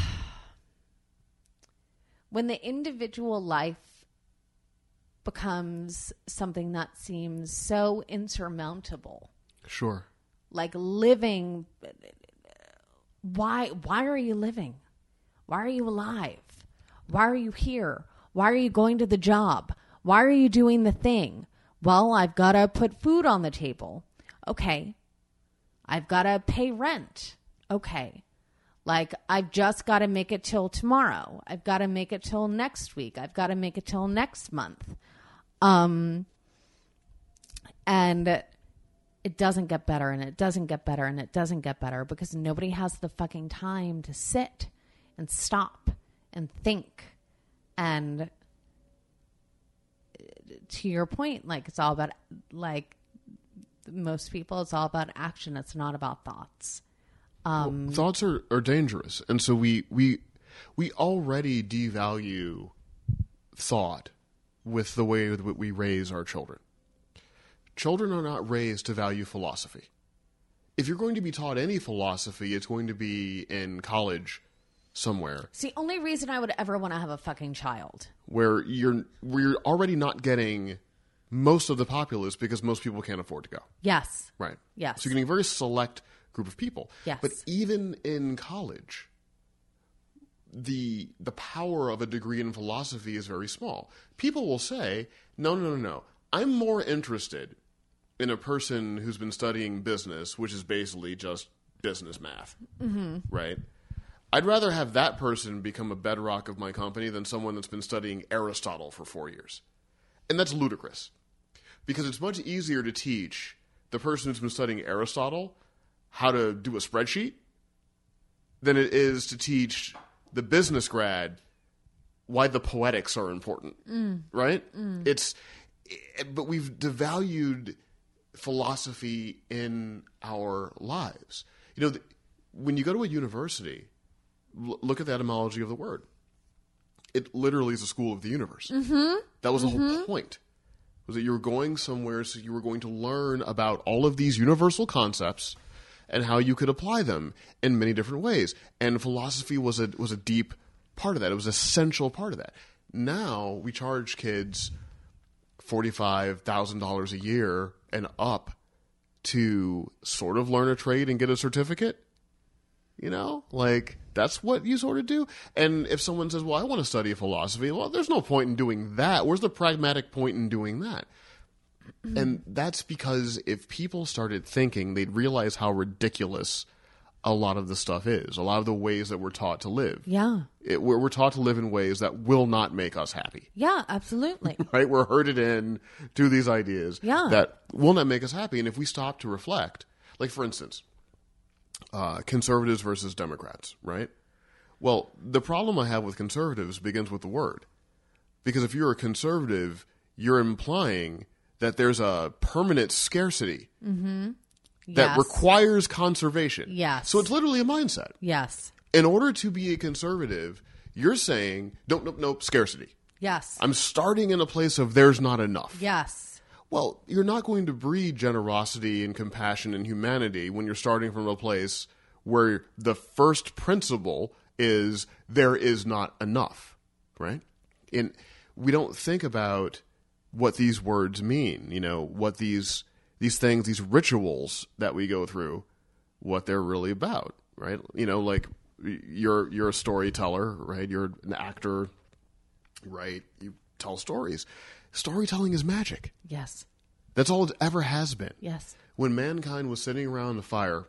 when the individual life becomes something that seems so insurmountable Sure. like living why why are you living? Why are you alive? Why are you here? Why are you going to the job? Why are you doing the thing? Well i've got to put food on the table. Okay. I've got to pay rent. Okay. Like i've just got to make it till tomorrow. I've got to make it till next week. I've got to make it till next month. Um and it doesn't get better and it doesn't get better and it doesn't get better because nobody has the fucking time to sit and stop and think. And to your point like it's all about like most people it's all about action. It's not about thoughts. Um Thoughts are, are dangerous, and so we we we already devalue thought with the way that we raise our children. Children are not raised to value philosophy. If you're going to be taught any philosophy, it's going to be in college somewhere it's the only reason i would ever want to have a fucking child where you're where you're already not getting most of the populace because most people can't afford to go. yes Right. Yes. So you're getting a very select group of people. Yes. But even in college, the the power of a degree in philosophy is very small. People will say, "No, no, no, no. I'm more interested in a person who's been studying business, which is basically just business math." Mm-hmm. Right. I'd rather have that person become a bedrock of my company than someone that's been studying Aristotle for four years. And that's ludicrous because it's much easier to teach the person who's been studying Aristotle how to do a spreadsheet than it is to teach the business grad why the poetics are important, mm. right? Mm. It's, eh, but we've devalued philosophy in our lives. You know, th- when you go to a university, l- look at the etymology of the word. It literally is a school of the universe. Mm-hmm. That was the whole point. was that you were going somewhere so you were going to learn about all of these universal concepts and how you could apply them in many different ways. And philosophy was a was a deep part of that. It was an essential part of that. Now we charge kids forty five thousand dollars a year and up to sort of learn a trade and get a certificate. You know, like that's what you sort of do. And if someone says, "Well, I want to study philosophy," well, there's no point in doing that. Where's the pragmatic point in doing that? and that's because if people started thinking, they'd realize how ridiculous a lot of the stuff is. A lot of the ways that we're taught to live. Yeah. It, we're, we're taught to live in ways that will not make us happy. Yeah, absolutely. Right? We're herded in to these ideas Yeah. that will not make us happy. And if we stop to reflect, like for instance, uh, conservatives versus Democrats, right? Well, the problem I have with conservatives begins with the word. Because if you're a conservative, you're implying that there's a permanent scarcity that Yes. requires conservation. Yes. So it's literally a mindset. yes. In order to be a conservative, you're saying, nope, nope, nope, scarcity. Yes. I'm starting in a place of there's not enough. yes. Well, you're not going to breed generosity and compassion and humanity when you're starting from a place where the first principle is there is not enough, right? And we don't think about what these words mean, you know, what these these things, these rituals that we go through, what they're really about, right? You know, like you're you're a storyteller, right? You're an actor, right? You tell stories. Storytelling is magic. Yes. That's all it ever has been. Yes. When mankind was sitting around the fire,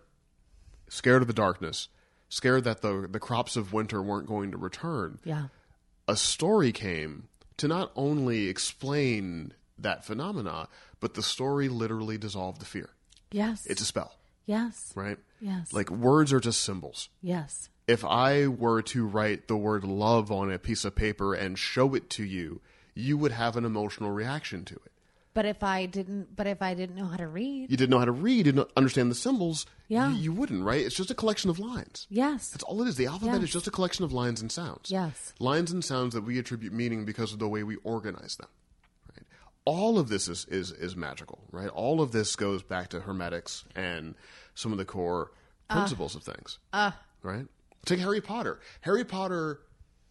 scared of the darkness, scared that the the crops of winter weren't going to return, Yeah. a story came to not only explain that phenomena, but the story literally dissolved the fear. Yes. It's a spell, yes. right? Yes. Like words are just symbols. yes. If I were to write the word love on a piece of paper and show it to you, you would have an emotional reaction to it. But if I didn't, but if I didn't know how to read, you didn't know how to read, didn't understand the symbols, Yeah. you, you wouldn't, right? It's just a collection of lines. yes. That's all it is. The alphabet Yes. is just a collection of lines and sounds. Yes. Lines and sounds that we attribute meaning because of the way we organize them. All of this is, is, is magical, right? All of this goes back to hermetics and some of the core ah. principles of things. Uh, right? Take Harry Potter. Harry Potter.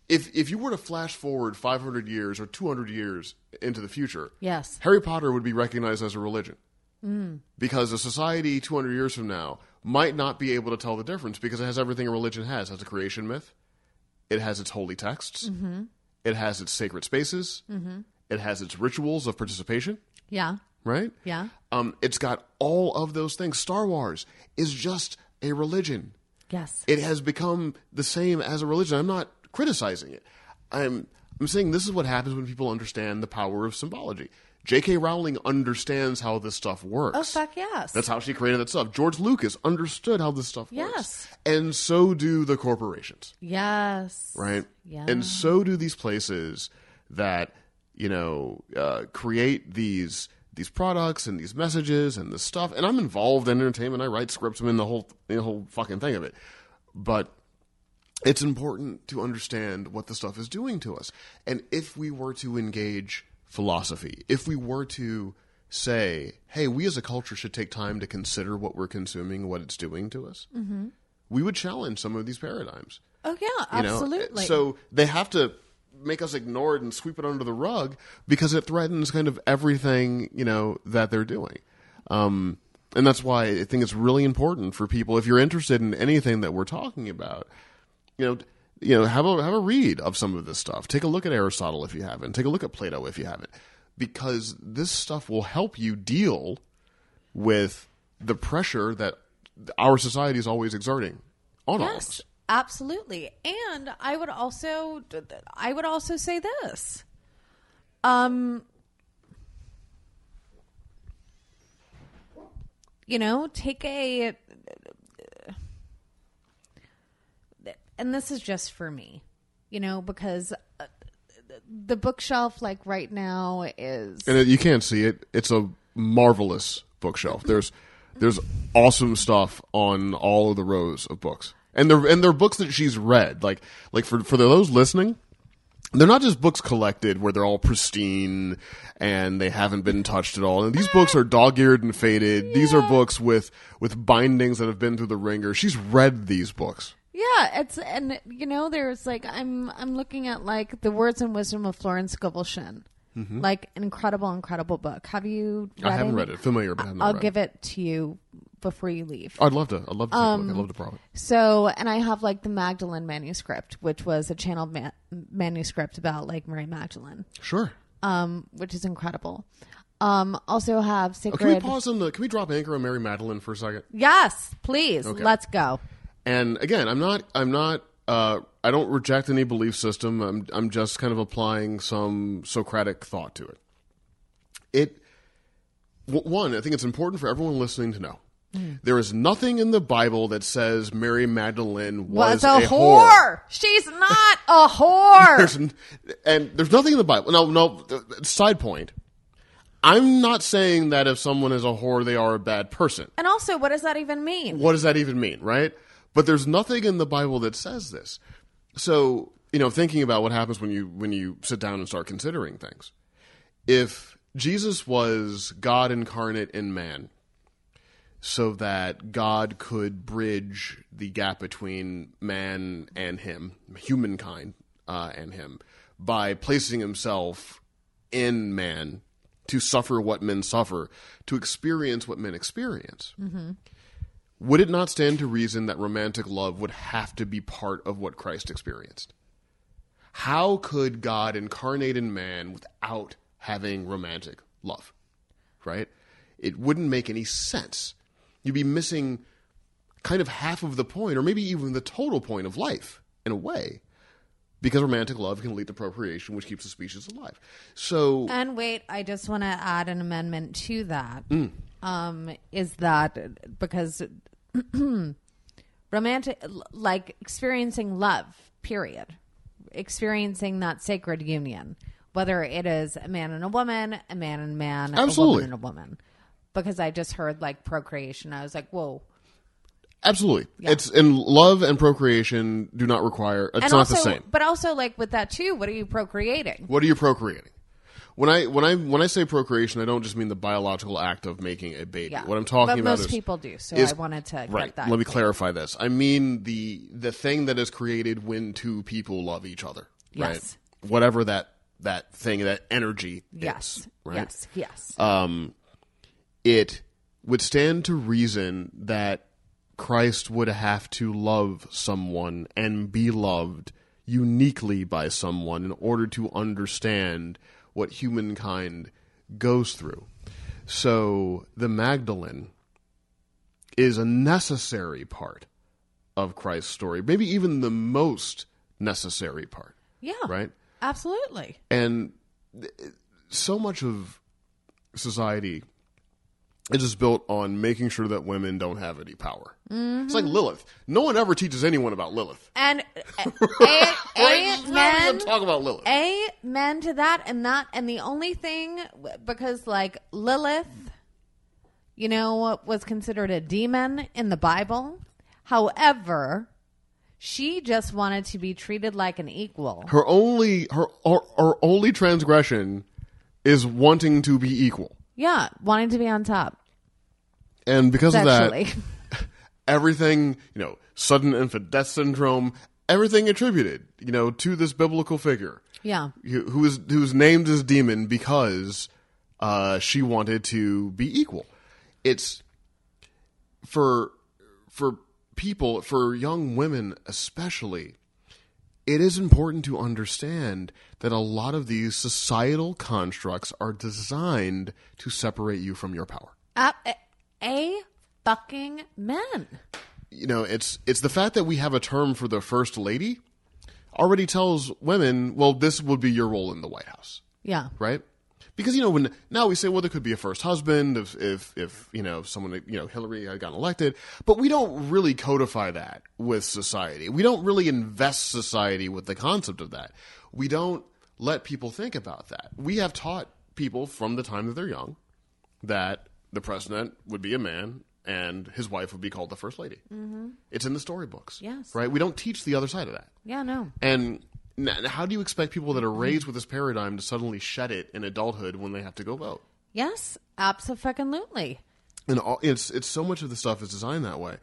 If if you were to flash forward 500 years or 200 years into the future, Yes. Harry Potter would be recognized as a religion. Mm. Because a society 200 years from now might not be able to tell the difference because it has everything a religion has. It has a creation myth. It has its holy texts. Mm-hmm. It has its sacred spaces. Mm-hmm. It has its rituals of participation, yeah. right? Yeah. Um, it's got all of those things. Star Wars is just a religion Yes. it has become the same as a religion. I'm not criticizing it. I'm I'm saying this is what happens when people understand the power of symbology. J.K. Rowling understands how this stuff works. oh fuck yes. That's how she created that stuff. George Lucas understood how this stuff works. Yes. And so do the corporations, yes. right? Yeah. And so do these places that, you know, uh, create these these products and these messages and this stuff. And I'm involved in entertainment. I write scripts. I'm in the whole the whole fucking thing of it. But it's important to understand what the stuff is doing to us. And if we were to engage philosophy, if we were to say, hey, we as a culture should take time to consider what we're consuming, what it's doing to us, we would challenge some of these paradigms. oh yeah. You know? Absolutely. So they have to make us ignore it and sweep it under the rug because it threatens kind of everything, you know, that they're doing. Um, and that's why I think it's really important for people, if you're interested in anything that we're talking about, you know, you know, have a have a read of some of this stuff. Take a look at Aristotle if you haven't. Take a look at Plato if you haven't, because this stuff will help you deal with the pressure that our society is always exerting on all of us. Absolutely. And I would also I would also say this. Um you know, take a and this is just for me. You know, because uh, the bookshelf like right now is and you can't see it. It's a marvelous bookshelf. There's there's awesome stuff on all of the rows of books, and they're and they're books that she's read. Like like for for those listening, they're not just books collected where they're all pristine and they haven't been touched at all. And these books are dog-eared and faded. These are books with with bindings that have been through the wringer. She's read these books. Yeah, it's and you know there's like I'm I'm looking at like the words and wisdom of Florence Scovel Shinn. Like an incredible, incredible book. Have you? Read Mm-hmm. I haven't it? read it. Familiar, but I have not I'll read give it to you before you leave. I'd love to. I'd love to. Um. I'd love to borrow it. So, and I have like the Magdalene manuscript, which was a channeled ma- manuscript about like Mary Magdalene, Sure. um, which is incredible. Um, also have Oh, sacred. can we pause on the? Can we drop anchor on Mary Magdalene for a second? Yes, please. Okay. Let's go. And again, I'm not. I'm not. Uh, I don't reject any belief system. I'm. I'm just kind of applying some Socratic thought to it. It. One, I think it's important for everyone listening to know. There is nothing in the Bible that says Mary Magdalene was, Was, a, whore. She's not a whore. There's, and there's nothing in the Bible. No, no. Side point. I'm not saying that if someone is a whore, they are a bad person. and also, what does that even mean? What does that even mean, right? But there's nothing in the Bible that says this. So, you know, thinking about what happens when you when you sit down and start considering things. If Jesus was God incarnate in man, so that God could bridge the gap between man and him, humankind uh, and him, by placing himself in man to suffer what men suffer, to experience what men experience. Would it not stand to reason that romantic love would have to be part of what Christ experienced? How could God incarnate in man without having romantic love? Right? It wouldn't make any sense. You'd be missing kind of half of the point, or maybe even the total point of life, in a way, because romantic love can lead to procreation, which keeps the species alive. So, And wait, I just want to add an amendment to that. Mm. Um, is that because romantic, like experiencing love, period, experiencing that sacred union, whether it is a man and a woman, a man and a man, a Absolutely. woman and a woman. Because I just heard like procreation, I was like, whoa. absolutely, it's and love and procreation do not require. It's and not also, the same. but also like with that too, what are you procreating? What are you procreating? When I when I when I say procreation, I don't just mean the biological act of making a baby. Yeah. What I'm talking But about most is people do, so is- I wanted to get right. that Let me clarify this. I mean the the thing that is created when two people love each other. Right. Yes. Whatever that that thing that energy Yes. is. Right. Yes. Yes. Um, it would stand to reason that Christ would have to love someone and be loved uniquely by someone in order to understand what humankind goes through. So the Magdalene is a necessary part of Christ's story, maybe even the most necessary part, yeah. right? Absolutely. and so much of society is just built on making sure that women don't have any power. It's like mm-hmm. Lilith. No one ever teaches anyone about Lilith. And a, a, Right? Just not amen, talk about Lilith. amen to that, and that, and the only thing because like Lilith, you know, was considered a demon in the Bible. However, she just wanted to be treated like an equal. her only her, her her only transgression is wanting to be equal, Yeah, wanting to be on top and because sexually. of that, everything you know, sudden infant death syndrome, everything attributed you know to this biblical figure. yeah, who is who's named as demon because uh, she wanted to be equal. It's for for people for young women especially. It is important to understand that a lot of these societal constructs are designed to separate you from your power. a, a fucking men. you know, it's it's the fact that we have a term for the first lady already tells women, well, this would be your role in the White House. Yeah, right? Because you know when now we say well there could be a first husband if if if you know someone you know Hillary had gotten elected, but we don't really codify that with society. We don't really invest society with the concept of that. We don't let people think about that. We have taught people from the time that they're young that the president would be a man and his wife would be called the first lady. Mm-hmm. It's in the storybooks, Yes. right? We don't teach the other side of that. yeah, no. And how do you expect people that are raised with this paradigm to suddenly shed it in adulthood when they have to go vote? Yes, absolutely. and all, it's it's so much of the stuff is designed that way.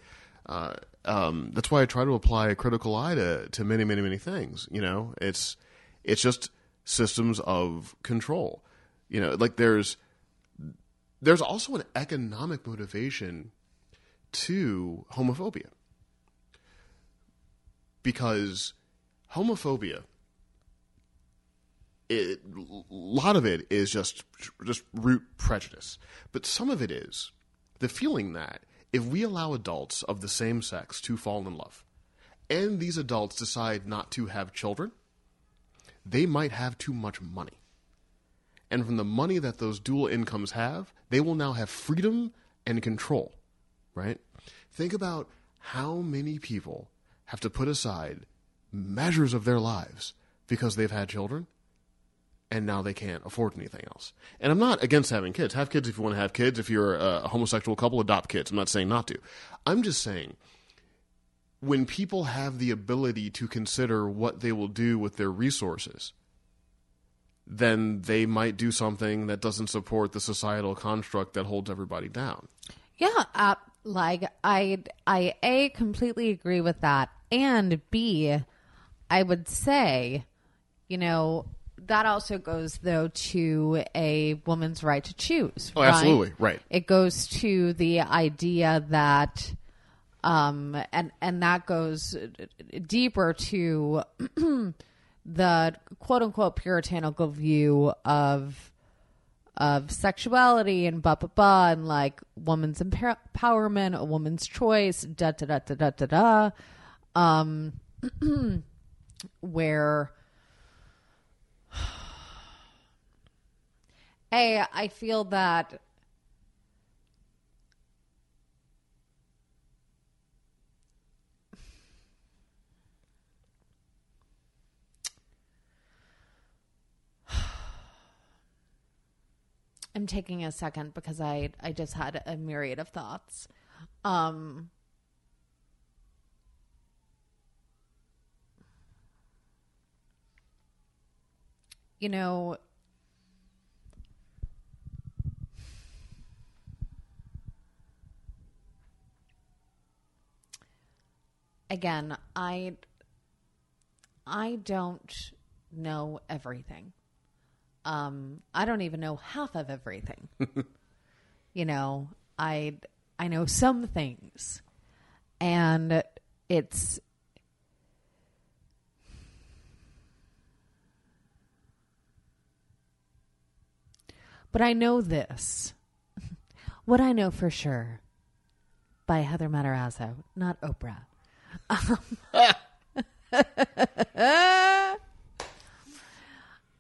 Uh, um, that's why I try to apply a critical eye to to many many many things. You know, it's it's just systems of control. You know, like there's there's also an economic motivation to homophobia because homophobia a lot of it is just just root prejudice, but some of it is the feeling that if we allow adults of the same sex to fall in love, and these adults decide not to have children, they might have too much money. And from the money that those dual incomes have, they will now have freedom and control, right? Think about how many people have to put aside measures of their lives because they've had children and now they can't afford anything else. And I'm not against having kids. Have kids if you want to have kids. If you're a homosexual couple, adopt kids. I'm not saying not to. I'm just saying when people have the ability to consider what they will do with their resources, then they might do something that doesn't support the societal construct that holds everybody down. Yeah, uh, like I I a completely agree with that, and b I would say, you know, that also goes though to a woman's right to choose. Oh, right? absolutely, right. It goes to the idea that, um, and and that goes deeper to the quote unquote puritanical view of of sexuality and blah blah blah and like woman's empower- empowerment, a woman's choice, da da da da da da da, um, where a I feel that I'm taking a second because I I just had a myriad of thoughts. Um you know again i i don't know everything um i don't even know half of everything. You know i i know some things. And it's but i know this. What i know for sure by heather matarazzo not oprah.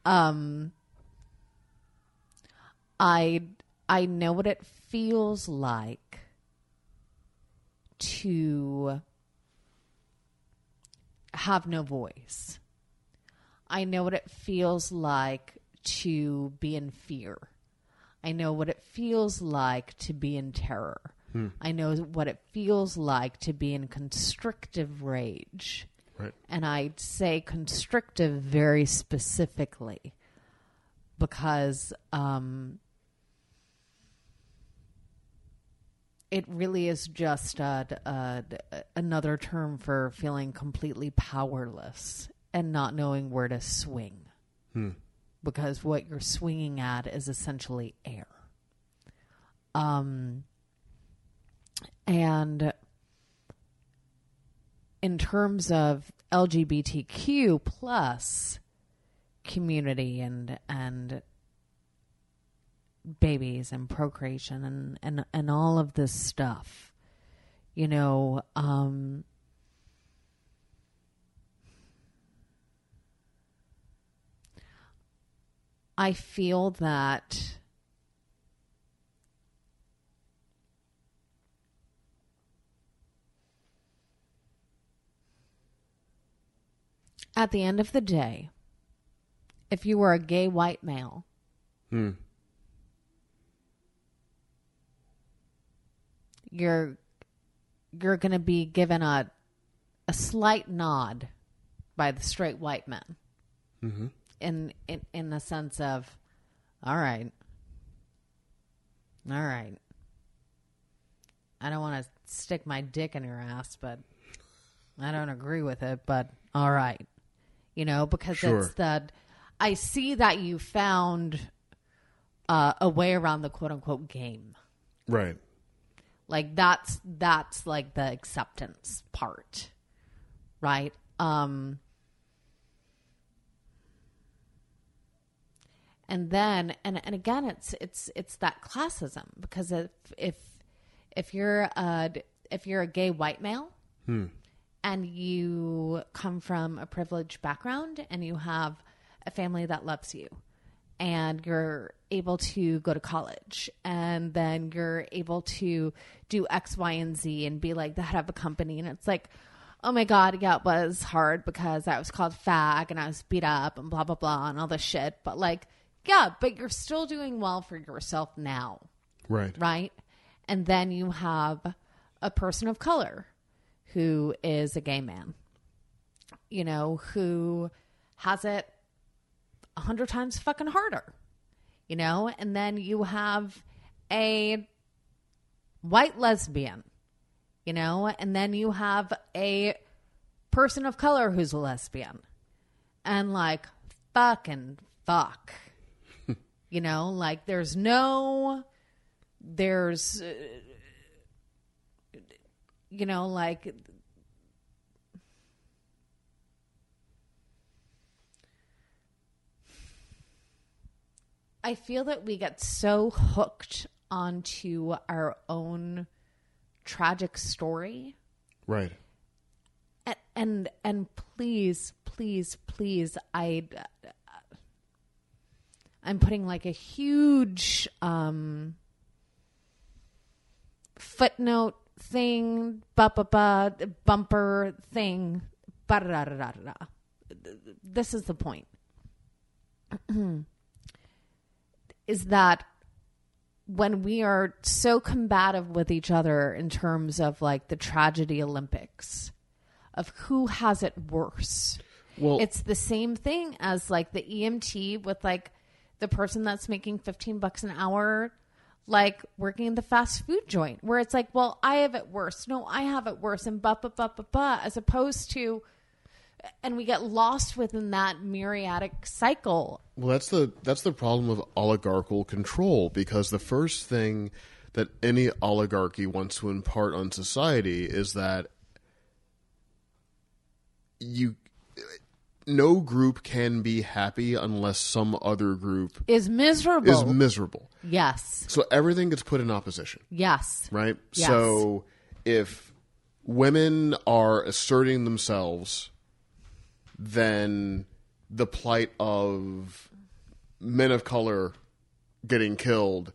Um I I know what it feels like to have no voice. I know what it feels like to be in fear. I know what it feels like to be in terror. I know what it feels like to be in constrictive rage. Right. And I say constrictive very specifically because um, it really is just uh, a, a, uh, uh, another term for feeling completely powerless and not knowing where to swing. Hmm. Because what you're swinging at is essentially air. Um, and in terms of LGBTQ plus community and and babies and procreation and and and all of this stuff, you know, um, I feel that at the end of the day, if you were a gay white male, you're you're going to be given a a slight nod by the straight white men. Mm-hmm. In, in in the sense of, all right, all right. I don't want to stick my dick in your ass, but I don't agree with it. But all right, you know, because Sure. it's that I see that you found uh, a way around the quote unquote game. Right. Like that's that's like the acceptance part. Right? Um and then and and again it's it's it's that classism because if if if you're a if you're a gay white male and you come from a privileged background and you have a family that loves you and you're able to go to college and then you're able to do X, Y, and Z and be like the head of a company. And it's like, oh my God, yeah, it was hard because I was called fag and I was beat up and blah, blah, blah, and all this shit. But like, yeah, but you're still doing well for yourself now Right. right? And then you have a person of color who is a gay man, you know, who has it a hundred times fucking harder, you know? And then you have a white lesbian, you know? And then you have a person of color who's a lesbian. And like, fucking fuck. you know, like there's no there's uh, you know like I feel that we get so hooked onto our own tragic story. Right. and and, and please please please i i'm putting like a huge um footnote thing ba ba ba bumper thing. Ba da da da da da. This is the point is that when we are so combative with each other in terms of like the tragedy Olympics of who has it worse. Well, It's the same thing as like the EMT with like the person that's making 15 bucks an hour like working in the fast food joint where it's like, well, I have it worse. No, I have it worse and ba ba ba ba ba as opposed to and we get lost within that myriadic cycle. Well, that's the that's the problem of oligarchical control because the first thing that any oligarchy wants to impart on society is that you no group can be happy unless some other group Is miserable. is miserable. yes. So everything gets put in opposition, Yes. right? Yes. So if women are asserting themselves, then the plight of men of color getting killed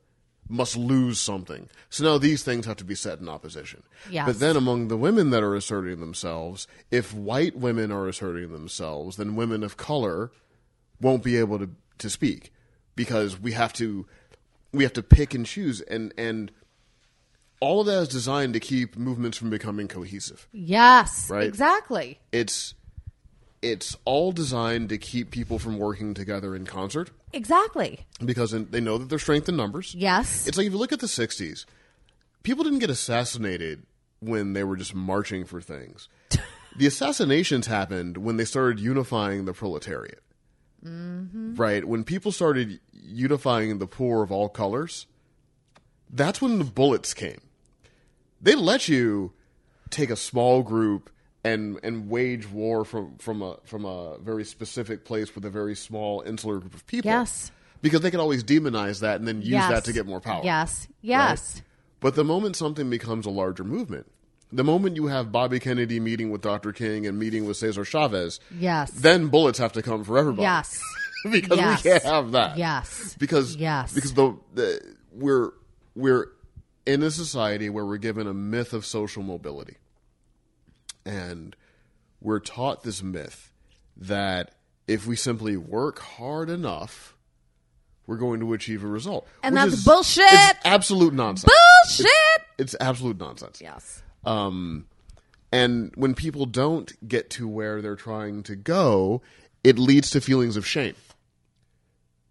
must lose something. So now these things have to be set in opposition. Yes. But then among the women that are asserting themselves, if white women are asserting themselves, then women of color won't be able to, to speak because we have to we have to pick and choose and and all of that is designed to keep movements from becoming cohesive. Yes. Right. Exactly. It's it's all designed to keep people from working together in concert Exactly. because they know that their strength in numbers. Yes. It's like if you look at the 60s, people didn't get assassinated when they were just marching for things. the assassinations happened when they started unifying the proletariat. Mm-hmm. Right? When people started unifying the poor of all colors, that's when the bullets came. They let you take a small group and and wage war from from a from a very specific place with a very small insular group of people. Yes. Because they can always demonize that and then use yes. that to get more power. Yes. Yes. But the moment something becomes a larger movement, the moment you have Bobby Kennedy meeting with Dr. King and meeting with Cesar Chavez, Yes. then bullets have to come for everybody. Yes. because Yes. we can't have that. Yes. Because Yes. because the, the we're we're in a society where we're given a myth of social mobility. And we're taught this myth that if we simply work hard enough, we're going to achieve a result. And that's is- bullshit! It's absolute nonsense. Bullshit. It's absolute nonsense. Yes. Um, And when people don't get to where they're trying to go, it leads to feelings of shame.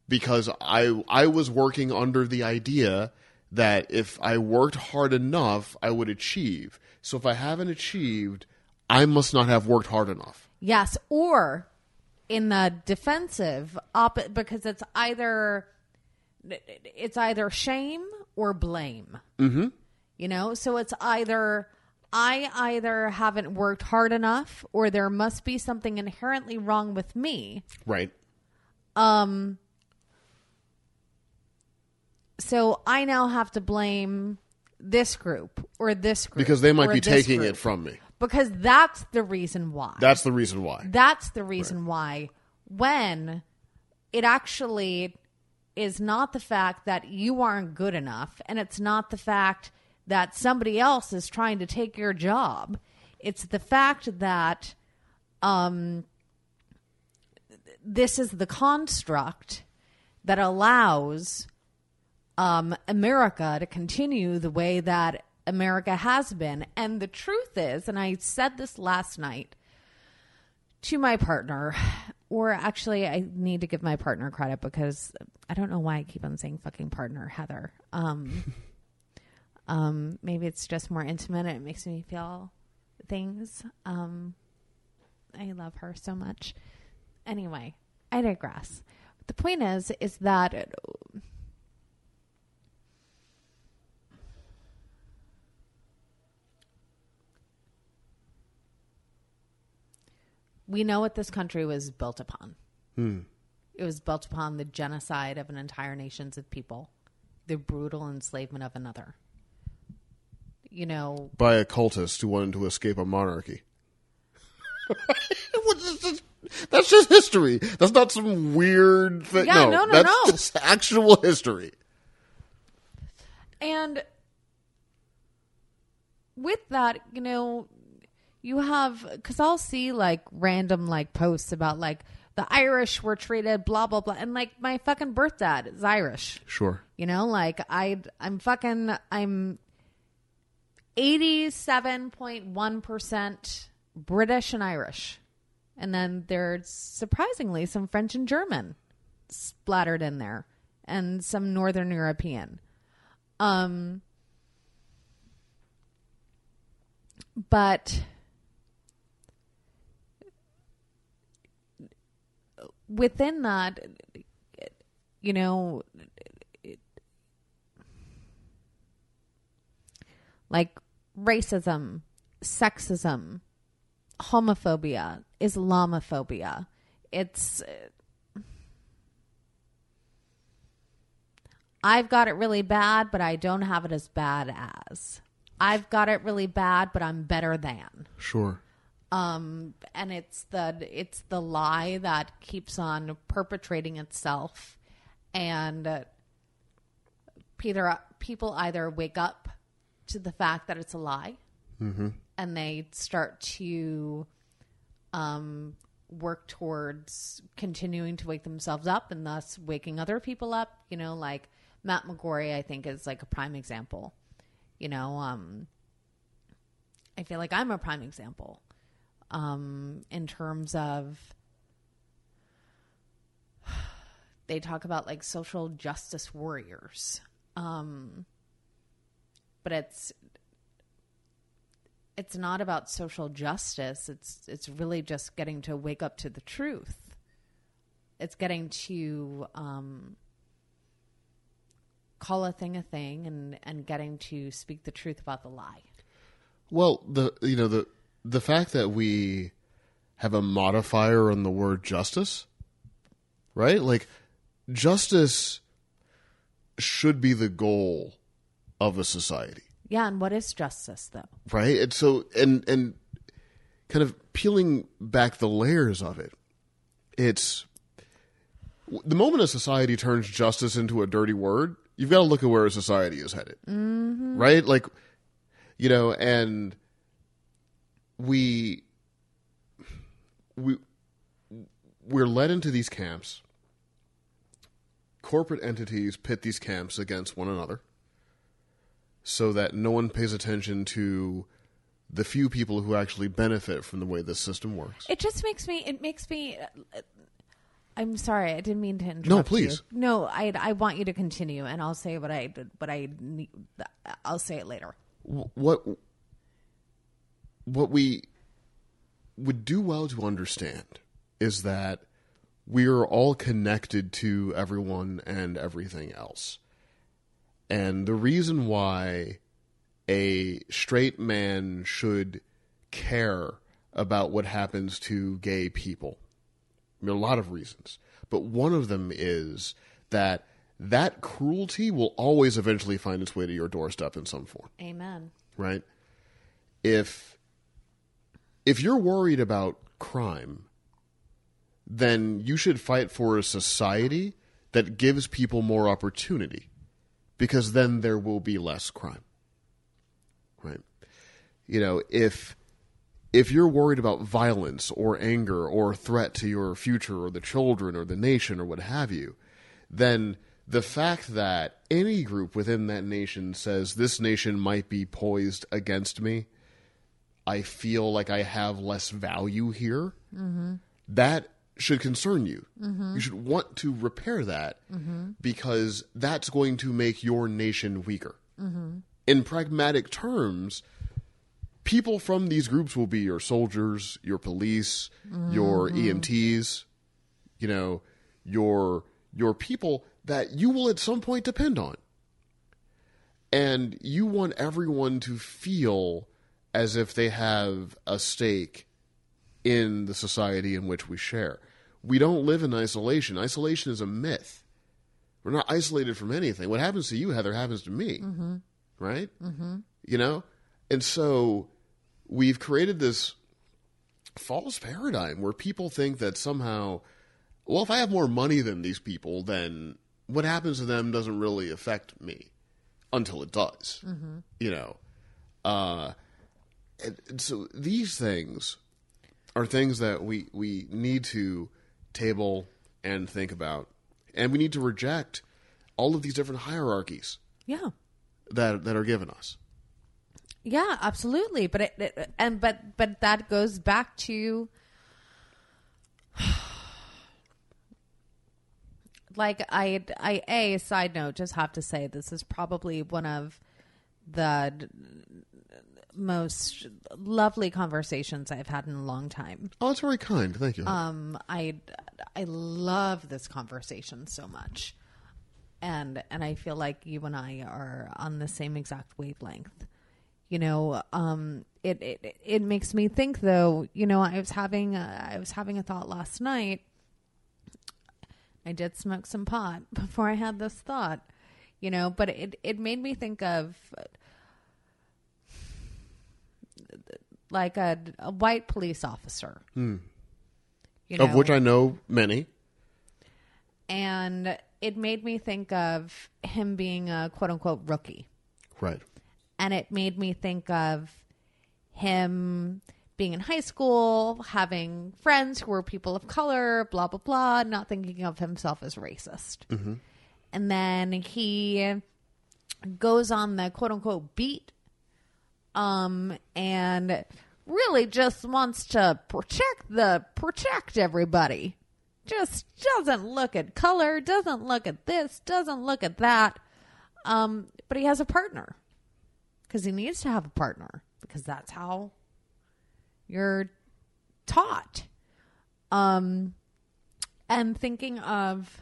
Because I I was working under the idea that if I worked hard enough, I would achieve. So if I haven't achieved, I must not have worked hard enough. Yes, or in the defensive, op- because it's either it's either shame or blame. Mm-hmm. You know, so it's either I either haven't worked hard enough, or there must be something inherently wrong with me. Right. Um. So I now have to blame this group or this group Because they might be taking group. it from me. Because that's the reason why. That's the reason why. That's the reason why when it actually is not the fact that you aren't good enough and it's not the fact that somebody else is trying to take your job. It's the fact that um this is the construct that allows um, America to continue the way that America has been. And the truth is, and I said this last night to my partner, or actually, I need to give my partner credit because I don't know why I keep on saying fucking partner, Heather. Um, um, maybe it's just more intimate and it makes me feel things. Um, I love her so much. Anyway, I digress. The point is, is that we know what this country was built upon. It was built upon the genocide of an entire nations of people, the brutal enslavement of another. You know, By a cultist who wanted to escape a monarchy. What is this? That's just history. That's not some weird thing. Yeah, no, no, that's no. just actual history. And with that, you know, you have because I'll see like random like posts about like the Irish were treated blah blah blah, and like my fucking birth dad is Irish. Sure. You know, like I I'm fucking I'm 87.1% British and Irish. And then there's surprisingly some French and German splattered in there and some northern European. Um but within that you know like racism, sexism, homophobia, Islamophobia. It's I've got it really bad, but I don't have it as bad as. I've got it really bad, but I'm better than. Sure. Um, and it's the it's the lie that keeps on perpetrating itself, and uh, Peter people either wake up to the fact that it's a lie, and they start to um, work towards continuing to wake themselves up, and thus waking other people up. You know, like Matt McGorry, I think is like a prime example. You know, um, I feel like I'm a prime example um, in terms of they talk about like social justice warriors. Um, but it's it's not about social justice. It's it's really just getting to wake up to the truth. It's getting to um, call a thing a thing and and getting to speak the truth about the lie. Well, the you know the the fact that we have a modifier on the word justice, right? Like justice should be the goal of a society, yeah and what is justice though right? And so and and kind of peeling back the layers of it, it's the moment a society turns justice into a dirty word, you've got to look at where a society is headed, mm-hmm. right? Like, you know, and we we we're led into these camps. Corporate entities pit these camps against one another, so that no one pays attention to the few people who actually benefit from the way this system works. It just makes me. It makes me. uh, I'm sorry, I didn't mean to interrupt. No, please. You. No, I I want you to continue, and I'll say what I what I need. I'll say it later. what what we would do well to understand is that we are all connected to everyone and everything else. And the reason why a straight man should care about what happens to gay people, I mean, a lot of reasons, but one of them is that that cruelty will always eventually find its way to your doorstep in some form Amen. right? If if you're worried about crime, then you should fight for a society that gives people more opportunity because then there will be less crime. Right? You know, if if you're worried about violence or anger or threat to your future or the children or the nation or what have you, then the fact that any group within that nation says this nation might be poised against me, I feel like I have less value here, mm-hmm. that should concern you. Mm-hmm. You should want to repair that mm-hmm. because that's going to make your nation weaker. In pragmatic terms, people from these groups will be your soldiers, your police, your EMTs, you know, your your people that you will at some point depend on. And you want everyone to feel as if they have a stake in the society in which we share. We don't live in isolation. Isolation is a myth. We're not isolated from anything. What happens to you, Heather, happens to me. Right? Mm-hmm. You know? And so we've created this false paradigm where people think that somehow, well, if I have more money than these people, then what happens to them doesn't really affect me until it does. You know? Uh, and, so these things are things that we, we need to table and think about. And we need to reject all of these different hierarchies Yeah. that that are given us. Yeah, absolutely. But it, it and but but that goes back to like I I a side note just have to say this is probably one of the most lovely conversations I've had in a long time. Oh, that's very kind. Thank you. Um, I I love this conversation so much, and and I feel like you and I are on the same exact wavelength. You know, um, it it it makes me think though. You know, I was having a, I was having a thought last night. I did smoke some pot before I had this thought. You know, but it it made me think of like a, a white police officer. Hmm. You of which I know many. and it made me think of him being a quote unquote rookie. Right. And it made me think of him being in high school, having friends who were people of color, blah, blah, blah, not thinking of himself as racist. Mm-hmm. And then he goes on the quote unquote beat um and really just wants to protect the protect everybody. Just doesn't look at color doesn't look at this doesn't look at that. Um but he has a partner because he needs to have a partner because that's how you're taught. Um and thinking of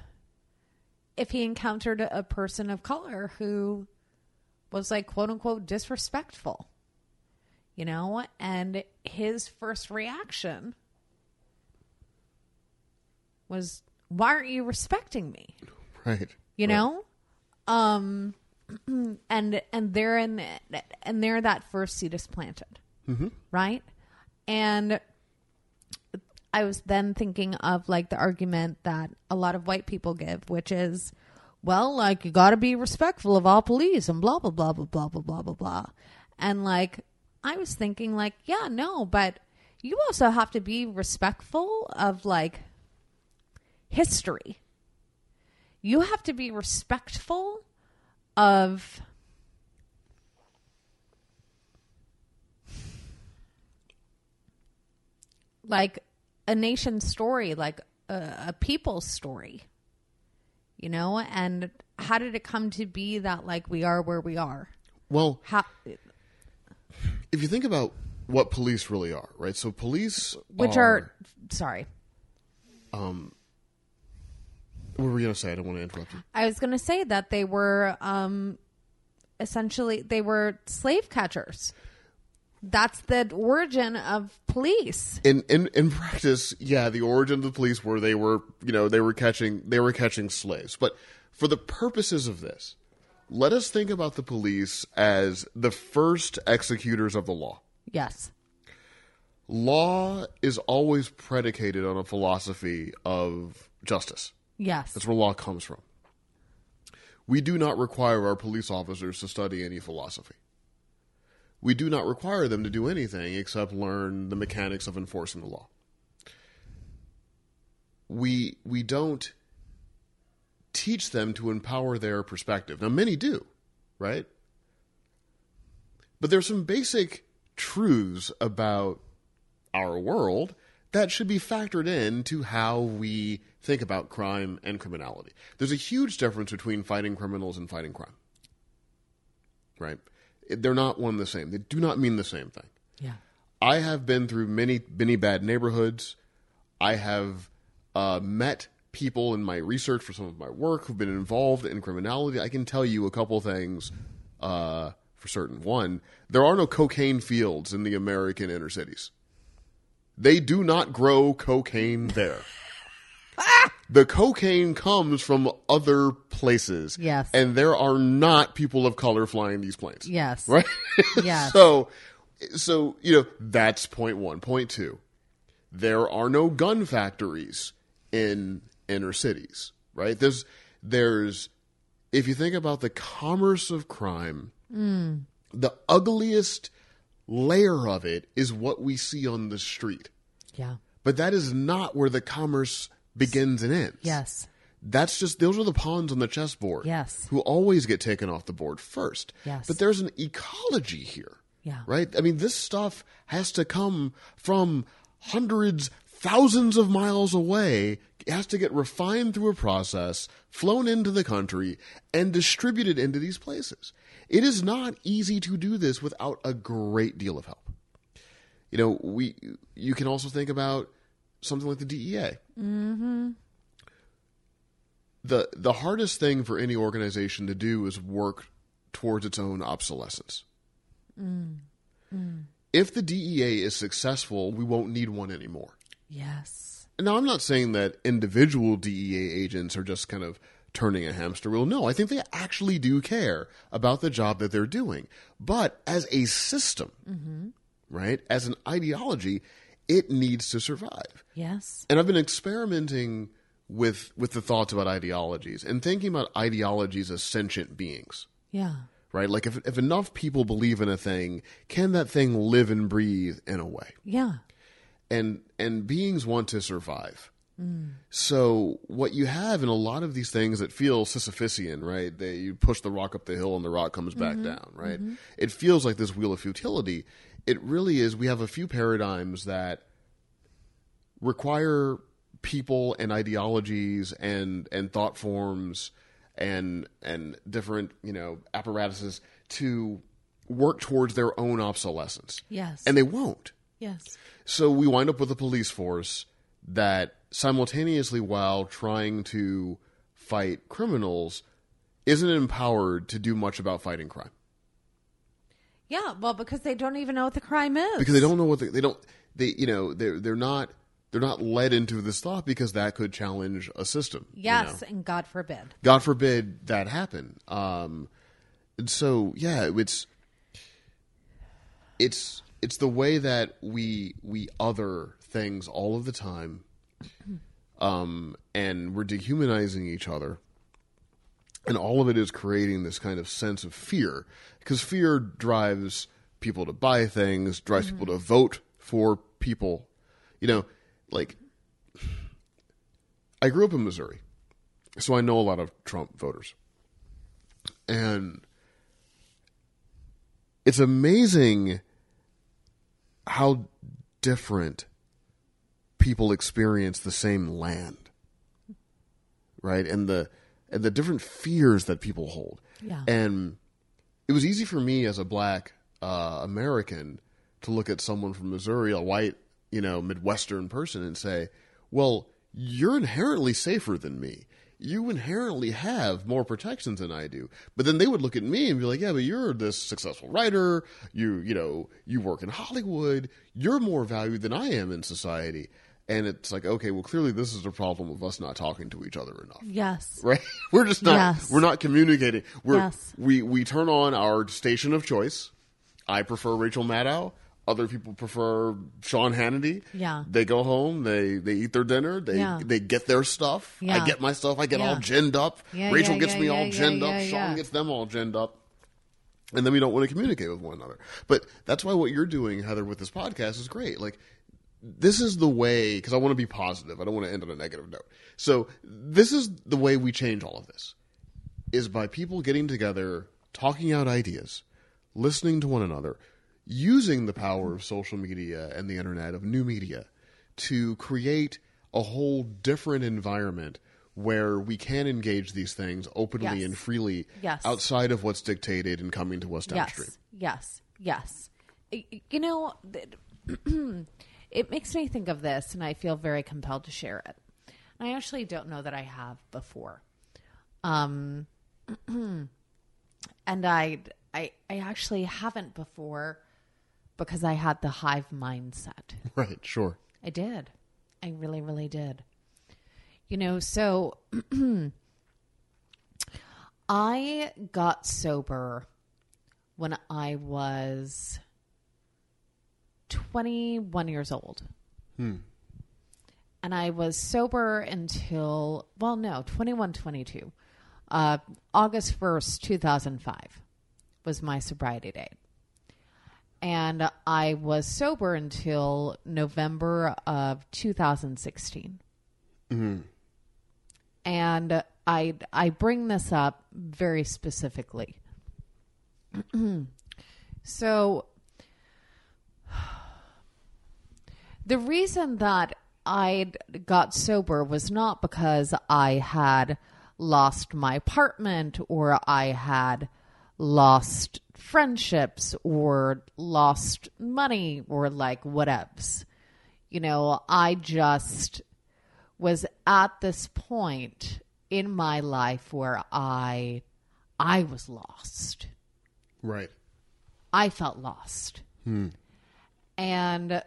if he encountered a person of color who was like quote unquote disrespectful you know? And his first reaction was why aren't you respecting me? Right. you Right. know um and and they're in and they're that first seed is planted. Right? And i was then thinking of like the argument that a lot of white people give which is well like you got to be respectful of all police and blah blah blah blah blah blah blah blah blah. And like i was thinking like yeah no but you also have to be respectful of like history you have to be respectful of like a nation's story, like a, a people's story. You know, and how did it come to be that like we are where we are? Well, How if you think about what police really are, right? So police, which are sorry. Um, What were you gonna say? I don't want to interrupt you. I was going to say that they were um, essentially they were slave catchers. That's the origin of police. In in in practice, yeah, the origin of the police were they were you know they were catching they were catching slaves. But for the purposes of this, let us think about the police as the first executors of the law. Yes. Law is always predicated on a philosophy of justice. Yes. That's where law comes from. We do not require our police officers to study any philosophy. We do not require them to do anything except learn the mechanics of enforcing the law. We we don't teach them to empower their perspective. Now many do, right? But there's some basic truths about our world that should be factored in to how we think about crime and criminality. There's a huge difference between fighting criminals and fighting crime. Right? They're not one and the same. They do not mean the same thing. yeah. I have been through many many bad neighborhoods. I have uh, met people in my research for some of my work who've been involved in criminality. I can tell you a couple things uh, for certain. One, there are no cocaine fields in the American inner cities. They do not grow cocaine there. the cocaine comes from other places. Yes. And there are not people of color flying these planes. Yes. Right? Yes. so so you know that's one. Point two. there are no gun factories in inner cities right there's there's if you think about the commerce of crime mm. the ugliest layer of it is what we see on the street Yeah. but that is not where the commerce begins and ends Yes. that's just those are the pawns on the chessboard Yes. who always get taken off the board first Yes. but there's an ecology here Yeah. right? I mean, this stuff has to come from hundreds, thousands of miles away. Has to get refined through a process, flown into the country, and distributed into these places. It is not easy to do this without a great deal of help. You know, we you can also think about something like the DEA. Mm-hmm. The the hardest thing for any organization to do is work towards its own obsolescence. If the DEA is successful, we won't need one anymore. Yes. Now, I'm not saying that individual DEA agents are just kind of turning a hamster wheel. No, I think they actually do care about the job that they're doing. But as a system, mm-hmm. right, as an ideology, it needs to survive. Yes. And I've been experimenting with with the thoughts about ideologies and thinking about ideologies as sentient beings Yeah. right? Like if if enough people believe in a thing, can that thing live and breathe in a way? Yeah. And and beings want to survive. Mm. So what you have in a lot of these things that feel Sisyphusian, right? They you push the rock up the hill and the rock comes back mm-hmm. down, right? Mm-hmm. It feels like this wheel of futility. It really is. We have a few paradigms that require people and ideologies and and thought forms and and different you know apparatuses to work towards their own obsolescence Yes. and they won't yes. So we wind up with a police force that simultaneously while trying to fight criminals isn't empowered to do much about fighting crime Yeah. Well, because they don't even know what the crime is. because they don't know what they, they don't they you know they're they're not they're not led into this thought because that could challenge a system you Yes, know? and God forbid. God forbid that happen. Um, and so yeah, it's it's it's the way that we we other things all of the time, um, and we're dehumanizing each other, and all of it is creating this kind of sense of fear because fear drives people to buy things, drives people to vote for people. You know, like I grew up in Missouri so I know a lot of Trump voters. And it's amazing how different people experience the same land, right? And the and the different fears that people hold. Yeah. And it was easy for me as a black uh, American to look at someone from Missouri, a white, you know, Midwestern person, and say, "Well, you're inherently safer than me. You inherently have more protections than I do." But then they would look at me and be like, "Yeah, but you're this successful writer. You, you know, you work in Hollywood. You're more valued than I am in society." And it's like, okay, well, clearly this is a problem of us not talking to each other enough Yes. right? We're just not Yes. we're not communicating. We're Yes. we we turn on our station of choice. I prefer Rachel Maddow. Other people prefer Sean Hannity. Yeah. They go home, they they eat their dinner, they Yeah. they get their stuff. I get my stuff, I get Yeah. all ginned up. Yeah, Rachel yeah, gets yeah, me yeah, all yeah, ginned up, yeah, Sean yeah. gets them all ginned up. And then we don't want to communicate with one another. But that's why what you're doing, Heather, with this podcast is great. Like this is the way because I want to be positive. I don't want to end on a negative note. So this is the way we change all of this is by people getting together, talking out ideas, listening to one another, using the power of social media and the internet of new media to create a whole different environment where we can engage these things openly Yes. and freely Yes. outside of what's dictated and coming to us downstream. Yes, yes, yes. You know, it makes me think of this, and I feel very compelled to share it. I actually don't know that I have before. Um, and I, I, I actually haven't before because I had the hive mindset. Right, sure. I did. I really, really did. You know, so I got sober when I was 21 years old. And I was sober until, well, no, 21, 22. Uh, August 1st, 2005 was my sobriety date and I was sober until November of 2016. Mm-hmm. And I I bring this up very specifically. so the reason that I got sober was not because I had lost my apartment or I had lost friendships or lost money or like whatevs. You know, I just was at this point in my life where I I was lost. Right. I felt lost. Hmm. And,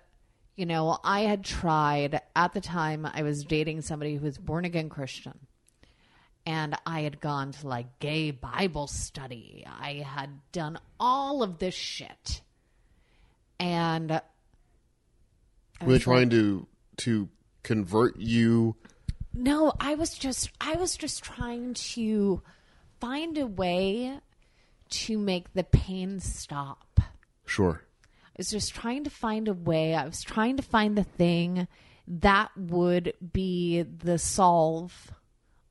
you know, I had tried, at the time, I was dating somebody who was born again Christian. And I had gone to like gay Bible study. I had done all of this shit. And Were they trying like- to to convert you No, I was just I was just trying to find a way to make the pain stop. Sure. I was just trying to find a way. I was trying to find the thing that would be the solve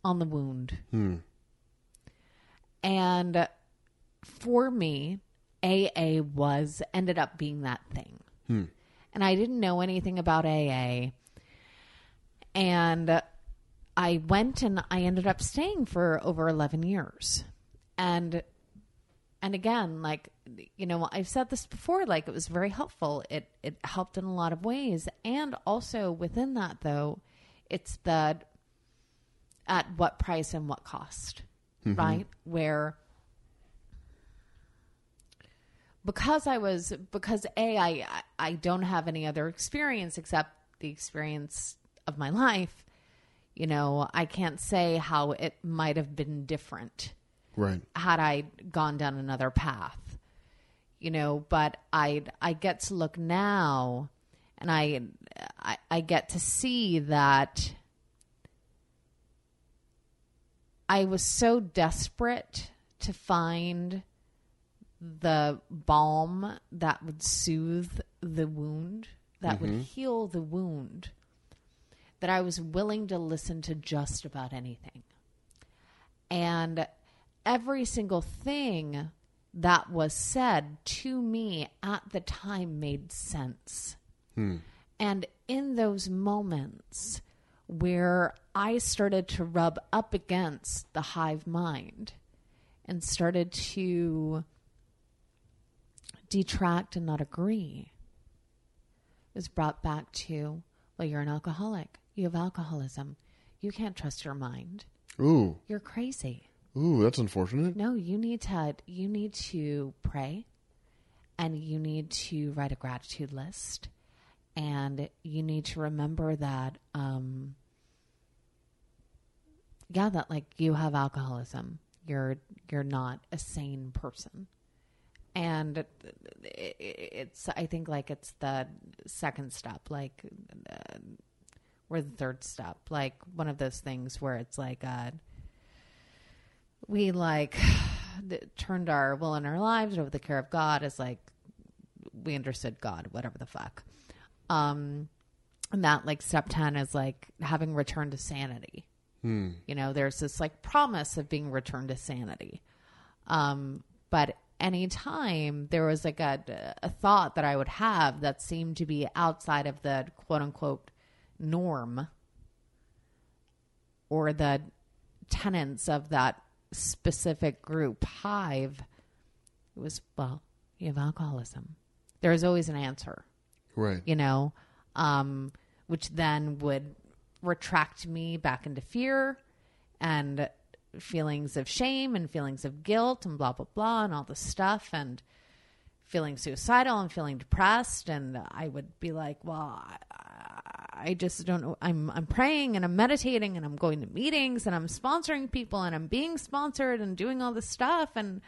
on the wound. Hmm. And for me, AA was ended up being that thing. Hmm. And I didn't know anything about AA. And I went and I ended up staying for over 11 years. And and again like you know i've said this before like it was very helpful it it helped in a lot of ways and also within that though it's the at what price and what cost mm-hmm. right where because i was because a I I don't have any other experience except the experience of my life you know i can't say how it might have been different Right. had I gone down another path, you know. But I I get to look now, and I I, I get to see that I was so desperate to find the balm that would soothe the wound, that would mm-hmm. heal the wound, that I was willing to listen to just about anything. And every single thing that was said to me at the time made sense. Hmm. And in those moments where I started to rub up against the hive mind and started to detract and not agree, it was brought back to, well, you're an alcoholic. You have alcoholism. You can't trust your mind. Ooh, You're crazy. ooh, that's unfortunate. No, you need to you need to pray and you need to write a gratitude list and you need to remember that um yeah that like you have alcoholism. You're you're not a sane person. And it- it's I think like it's the second step like uh, or the third step like one of those things where it's like uh we like turned our will in our lives over the care of God as like we understood God, whatever the fuck. Um, and that like step 10 is like having returned to sanity. You know, there's this like promise of being returned to sanity. Um, but anytime there was like a, a thought that I would have that seemed to be outside of the quote unquote norm or the tenets of that specific group hive it was well you have alcoholism there's always an answer Right. you know um, which then would retract me back into fear and feelings of shame and feelings of guilt and blah blah blah and all this stuff and feeling suicidal and feeling depressed. And I would be like well I, I just don't know. I'm I'm praying and I'm meditating and I'm going to meetings and I'm sponsoring people and I'm being sponsored and doing all this stuff. And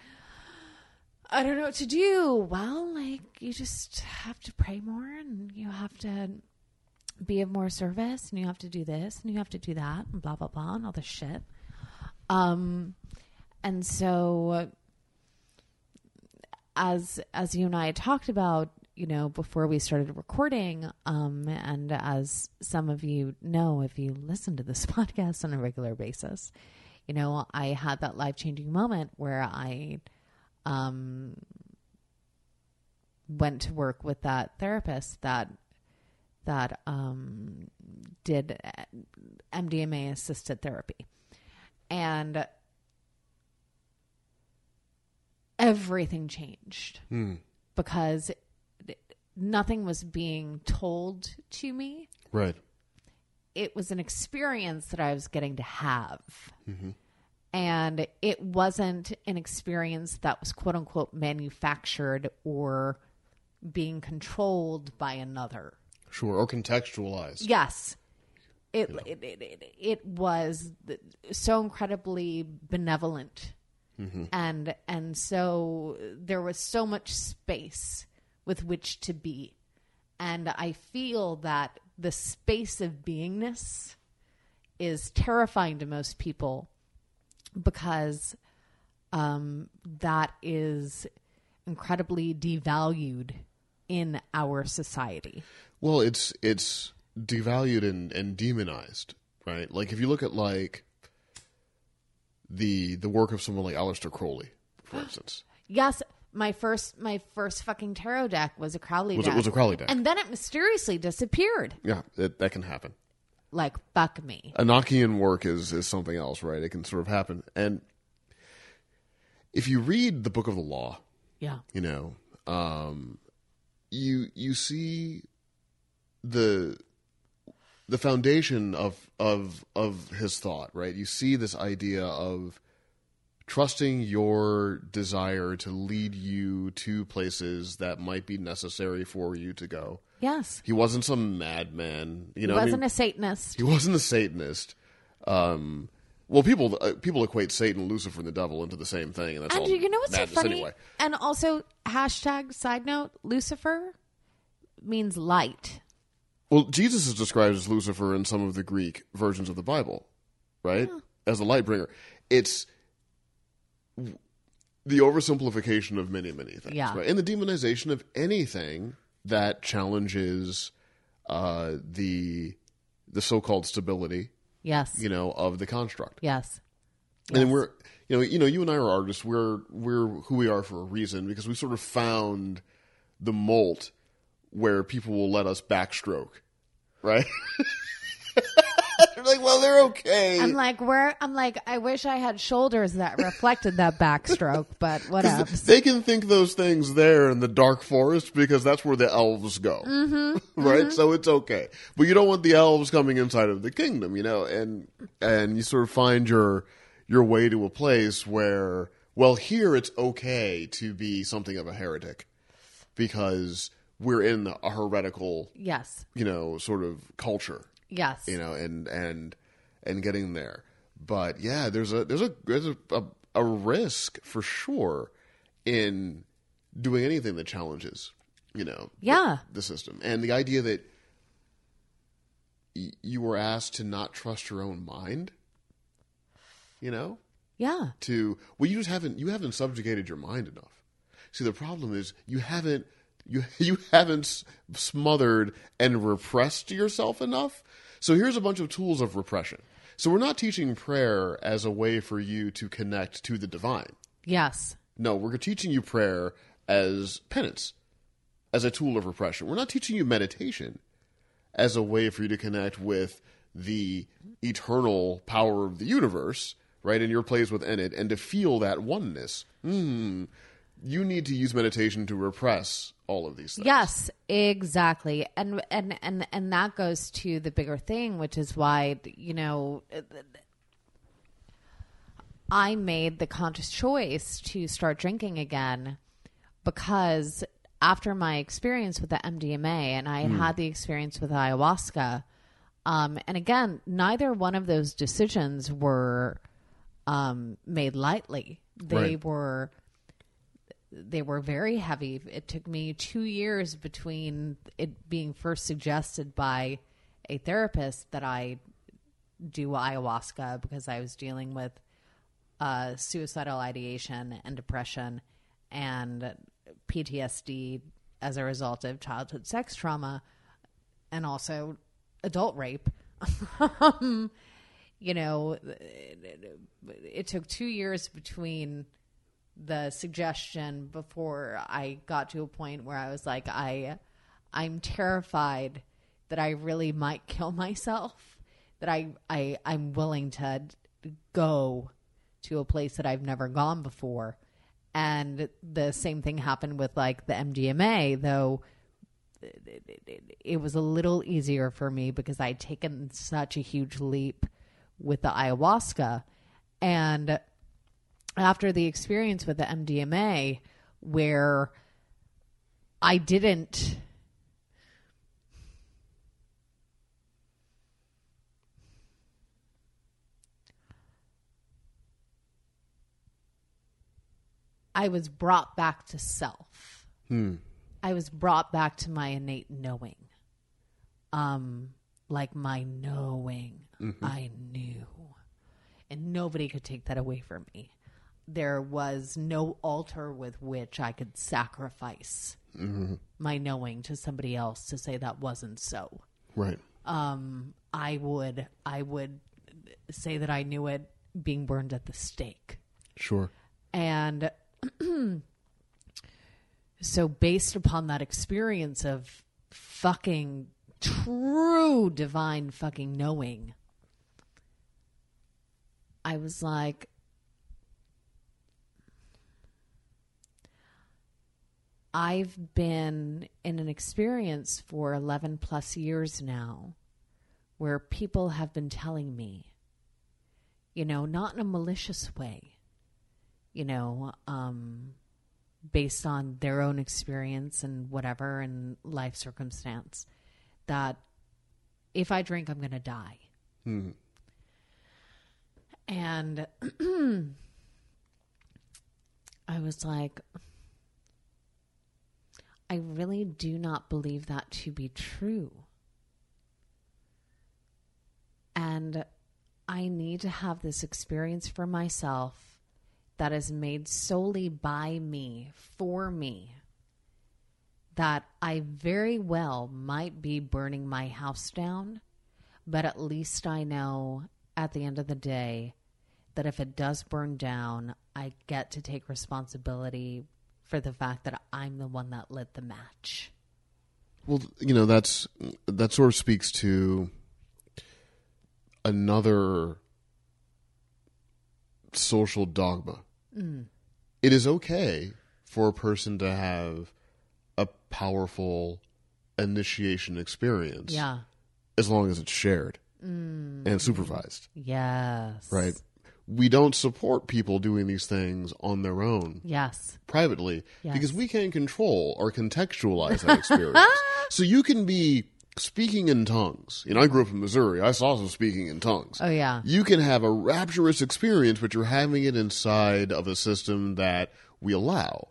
I don't know what to do. Well, like you just have to pray more and you have to be of more service and you have to do this and you have to do that and blah blah blah and all this shit. Um and so as as you and I talked about, you know, before we started recording, um, and as some of you know, if you listen to this podcast on a regular basis, you know, I had that life changing moment where I um, went to work with that therapist that that um, did uh, MDMA assisted therapy, and everything changed hmm. because nothing was being told to me. Right. It was an experience that I was getting to have. Mm-hmm. And it wasn't an experience that was quote unquote manufactured or being controlled by another. Sure. Or contextualized. Yes. It, it, it, it, it was so incredibly benevolent. And and so there was so much space with which to be. And I feel that the space of beingness is terrifying to most people because um, that is incredibly devalued in our society. Well, it's it's devalued and, and demonized, right? Like if you look at like the the work of someone like Aleister Crowley, for instance. Yes, my first my first fucking tarot deck was a Crowley Was it- deck. was a Crowley deck. And then it mysteriously disappeared. Yeah, that, that can happen. Like fuck me. Enochian work is is something else, right? It can sort of happen. And if you read the Book of the Law, Yeah. you know, um, you you see the the foundation of of of his thought, right? You see this idea of trusting your desire to lead you to places that might be necessary for you to go. Yes. He wasn't some madman, you know. I wasn't mean, a Satanist. he wasn't a Satanist. Um, well, people uh, people equate Satan, Lucifer, and the devil into the same thing, and that's And all you know what's so funny? anyway. And also, hashtag side note, Lucifer means light. Well, Jesus is described as Lucifer in some of the Greek versions of the Bible, right? As a light bringer. It's the oversimplification of many, many things, Yeah. right? And the demonization of anything that challenges uh, the the so-called stability, Yes. you know, of the construct. Yes. And we're, you know, you know, you and I are artists. We're we're who we are for a reason because we sort of found the molt where people will let us backstroke right? Like, well, they're okay. I'm like, where? I'm like, I wish I had shoulders that reflected that backstroke, but whatever. they can think those things there in the dark forest because that's where the elves go, mm-hmm, right? Mm-hmm. So it's okay, but you don't want the elves coming inside of the kingdom, you know, and and you sort of find your your way to a place where, well, here it's okay to be something of a heretic because we're in a heretical, yes, you know, sort of culture, yes, you know, and and and getting there. But yeah, there's a there's a there's a, a, a risk for sure in doing anything that challenges, you know, yeah, the, the system and the idea that y- you were asked to not trust your own mind. You know, yeah. To well, you just haven't you haven't subjugated your mind enough. See, the problem is you haven't you you haven't smothered and repressed yourself enough. So here's a bunch of tools of repression. So we're not teaching prayer as a way for you to connect to the divine. Yes. No, we're teaching you prayer as penance, as a tool of repression. We're not teaching you meditation as a way for you to connect with the eternal power of the universe, right, and your place within it, and to feel that oneness. Mm, you need to use meditation to repress all of these things. Yes, exactly. And and and and that goes to the bigger thing, which is why, you know, I made the conscious choice to start drinking again because after my experience with the MDMA and I had mm. had the experience with ayahuasca, um, and again, neither one of those decisions were um, made lightly. They right. were they were very heavy. It took me two years between it being first suggested by a therapist that I do ayahuasca because I was dealing with uh, suicidal ideation and depression and PTSD as a result of childhood sex trauma and also adult rape. Um, you know, it, it took two years between the suggestion before I got to a point where I was like, I, I'm terrified that I really might kill myself. That I, I, I'm willing to go to a place that I've never gone before. And the same thing happened with like the MDMA, though it, was a little easier for me because I'd taken such a huge leap with the ayahuasca. And after the experience with the MDMA, where I didn't. I was brought back to self. Hmm. I was brought back to my innate knowing. Um, like my knowing. Mm-hmm. I knew. And nobody could take that away from me there was no altar with which I could sacrifice mm-hmm. my knowing to somebody else to say that wasn't so. Right. Um, I would I would say that I knew it being burned at the stake. Sure. And so based upon that experience of fucking true divine fucking knowing, I was like, I've been in an experience for 11 plus years now where people have been telling me, you know, not in a malicious way, you know, um, based on their own experience and whatever and life circumstance, that if I drink, I'm going to die. Hmm. And I was like, I really do not believe that to be true. And I need to have this experience for myself that is made solely by me, for me, that I very well might be burning my house down, but at least I know at the end of the day that if it does burn down, I get to take responsibility for the fact that I'm the one that lit the match. Well, you know, that's that sort of speaks to another social dogma. Mm. It is okay for a person to have a powerful initiation experience Yeah. as long as it's shared mm. and supervised, Yes. right? We don't support people doing these things on their own Yes. privately Yes. because we can't control or contextualize that experience. so you can be speaking in tongues. You know, I grew up in Missouri. I saw some speaking in tongues. Oh yeah. You can have a rapturous experience, but you're having it inside of a system that we allow.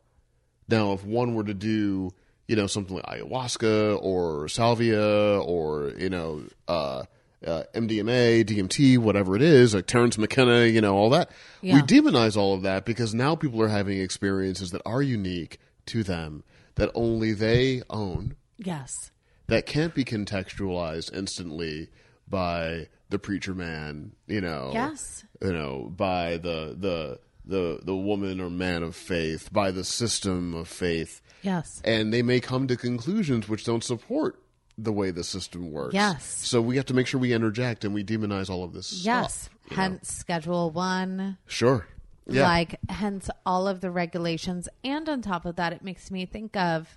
Now, if one were to do, you know, something like ayahuasca or salvia or, you know, uh, uh, MDMA, DMT, whatever it is, like Terence McKenna, you know, all that. Yeah. We demonize all of that because now people are having experiences that are unique to them, that only they own, Yes. that can't be contextualized instantly by the preacher man, you know. Yes. You know, by the the the the woman or man of faith, by the system of faith. Yes. And they may come to conclusions which don't support the way the system works. Yes. So we have to make sure we interject and we demonize all of this Yes. stuff. you know. Hence Schedule One. Sure. Yeah. Like hence all of the regulations, and on top of that, it makes me think of,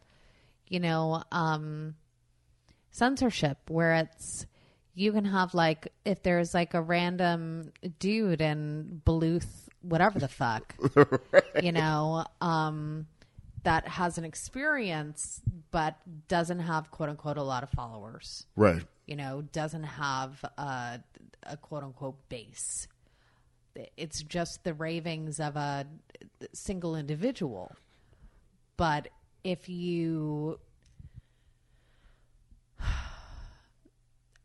you know, um, censorship where it's you can have like if there's like a random dude in Bluth, whatever the fuck, you know, um, that has an experience but doesn't have quote unquote a lot of followers right. you know, doesn't have a, a quote unquote base. It's just the ravings of a single individual. But if you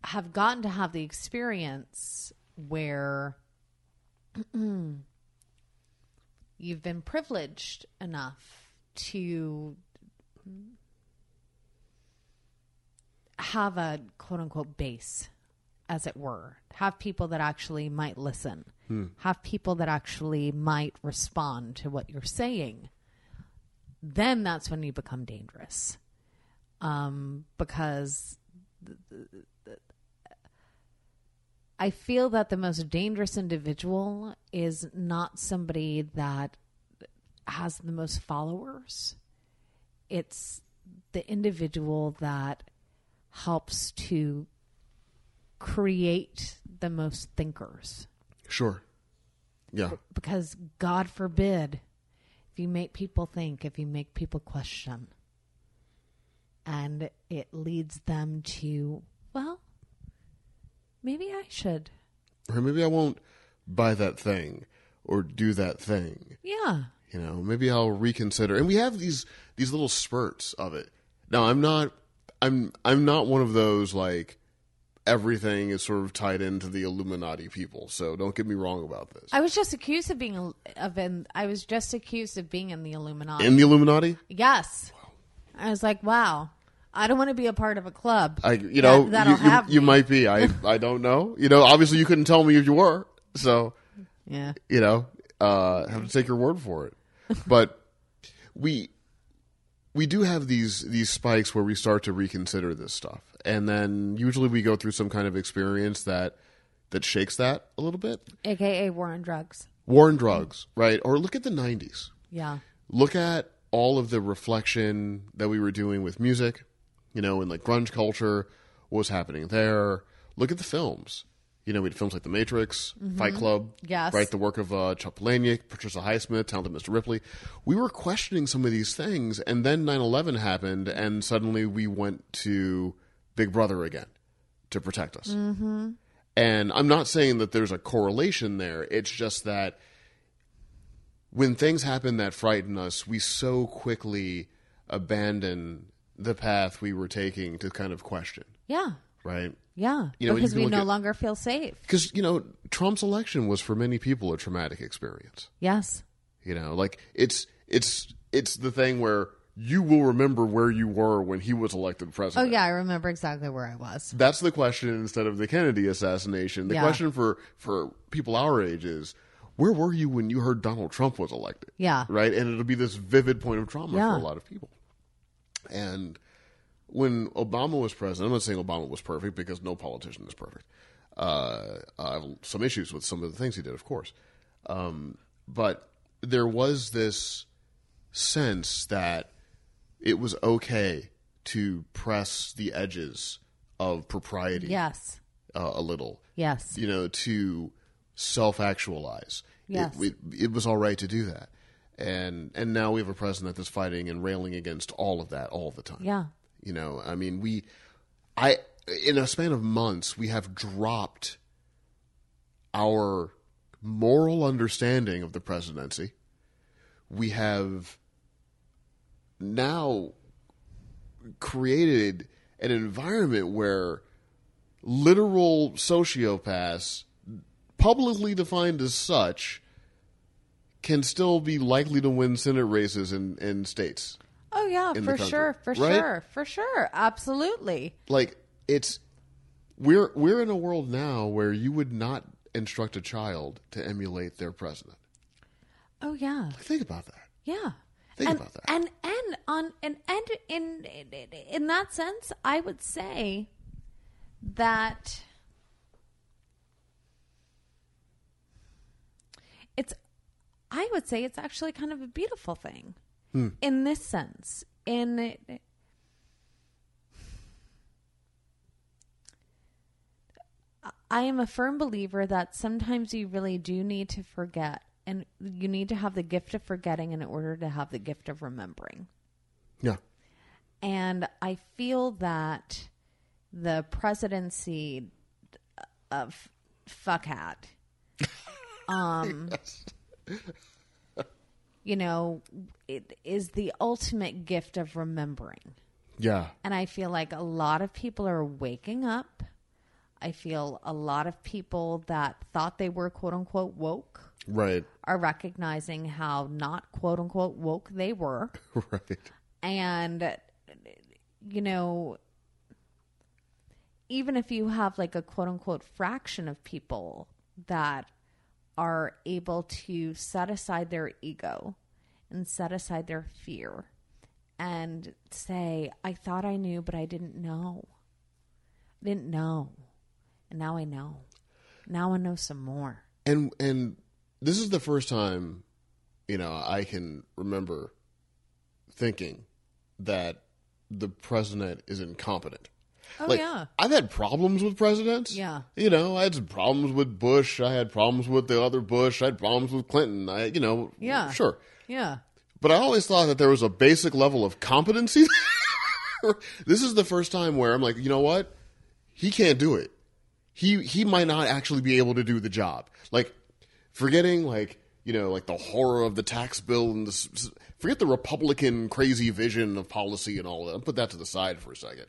have gotten to have the experience where you've been privileged enough to have a quote unquote base, as it were. Have people that actually might listen. Have people that actually might respond to what you're saying. Then that's when you become dangerous. Um, because th- th- th- I feel that the most dangerous individual is not somebody that has the most followers. It's the individual that helps to create the most thinkers. Sure. Yeah. Because God forbid if you make people think, if you make people question, and it leads them to, well, maybe I should. Or maybe I won't buy that thing or do that thing. Yeah. You know maybe i'll reconsider. And we have these these little spurts of it. Now i'm not i'm i'm not one of those like everything is sort of tied into the illuminati people. So don't get me wrong about this. I was just accused of being of in. I was just accused of being in the Illuminati. in the illuminati? Yes, I was like, wow, I don't want to be a part of a club. i you know that, that'll you, you, you might be. I i don't know. You know obviously you couldn't tell me if you were. So Yeah, you know uh have to take your word for it but we we do have these these spikes where we start to reconsider this stuff. And then usually we go through some kind of experience that that shakes that a little bit. Aka war on drugs. war and drugs right? Or look at the 90s Yeah, look at all of the reflection that we were doing with music you know and like grunge culture what was happening there. Look at the films you know we had films like the matrix fight club Yes. right? The work of uh, chuck palahniuk patricia highsmith talented mr ripley. We were questioning some of these things and then 9-11 happened and suddenly we went to big brother again to protect us. Mm-hmm. and i'm not saying that there's a correlation there. It's just that when things happen that frighten us, we so quickly abandon the path we were taking to kind of question, yeah, right? yeah. You know, because can we no at- longer feel safe. Because, you know, Trump's election was for many people a traumatic experience. Yes, You know, like it's it's it's the thing where you will remember where you were when he was elected president. Oh yeah, I remember exactly where I was. That's the question instead of the Kennedy assassination. The Yeah. question for for people our age is where were you when you heard Donald Trump was elected? Yeah. Right? And it'll be this vivid point of trauma Yeah. for a lot of people. And when Obama was president, I'm not saying Obama was perfect because no politician is perfect. Uh, I have some issues with some of the things he did, of course. Um, but there was this sense that it was okay to press the edges of propriety Yes. uh, a little. Yes. You know, to self actualize. Yes. It, it, it was all right to do that. And and now we have a president that's fighting and railing against all of that all the time. Yeah. You know, I mean, we, I, in a span of months, we have dropped our moral understanding of the presidency. We have now created an environment where literal sociopaths, publicly defined as such, can still be likely to win Senate races in, in states. Oh yeah, for sure, for right? sure, for sure, absolutely. like it's we're we're in a world now where you would not instruct a child to emulate their president. Oh yeah, Think about that. yeah. Think and, about that. And and on and and in in in that sense, I would say that it's. I would say it's actually kind of a beautiful thing in this sense. In I am a firm believer that sometimes you really do need to forget, and you need to have the gift of forgetting in order to have the gift of remembering. Yeah. And I feel that the presidency of fuckhat, um, you know, it is the ultimate gift of remembering. Yeah. And I feel like a lot of people are waking up. I feel a lot of people that thought they were quote unquote woke Right. are recognizing how not quote unquote woke they were. Right. And, you know, even if you have like a quote unquote fraction of people that are able to set aside their ego and set aside their fear and say, I thought I knew, but I didn't know. I didn't know. And now I know. Now I know some more. And and this is the first time, you know, I can remember thinking that the president is incompetent. Oh, like, yeah. I've had problems with presidents. Yeah. You know, I had some problems with Bush. I had problems with the other Bush. I had problems with Clinton. I, you know, Yeah. sure. Yeah. But I always thought that there was a basic level of competency. this is the first time where I'm like, you know what? He can't do it. He he might not actually be able to do the job. Like forgetting like you know like the horror of the tax bill and the forget the Republican crazy vision of policy and all that. Put that to the side for a second.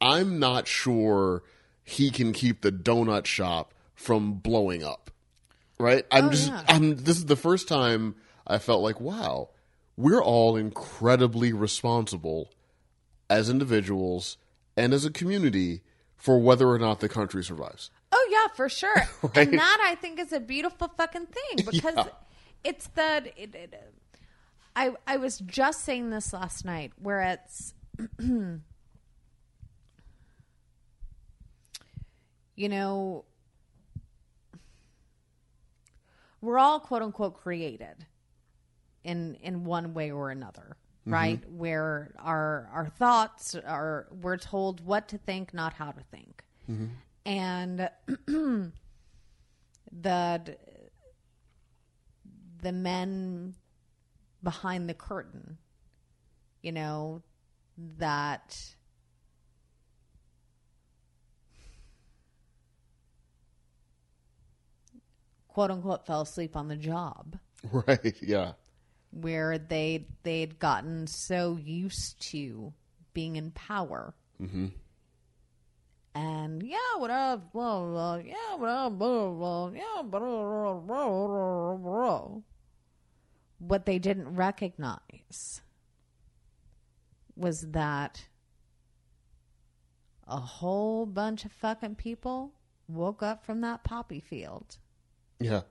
I'm not sure he can keep the donut shop from blowing up. Right? I'm Oh, just yeah. I'm this is the first time I felt like, wow, we're all incredibly responsible as individuals and as a community for whether or not the country survives. Oh yeah, for sure. Right? And that I think is a beautiful fucking thing because Yeah. it's the. It, it, I I was just saying this last night, where it's. you know, we're all quote unquote created in in one way or another mm-hmm. right where our our thoughts are we're told what to think not how to think mm-hmm. and the the men behind the curtain you know that quote unquote fell asleep on the job Right. Yeah. Where they they'd gotten so used to being in power. Mm-hmm. And yeah, whatever, blah, blah, yeah, whatever, blah, blah, yeah, blah, blah, blah, blah. What they didn't recognize was that a whole bunch of fucking people woke up from that poppy field Yeah.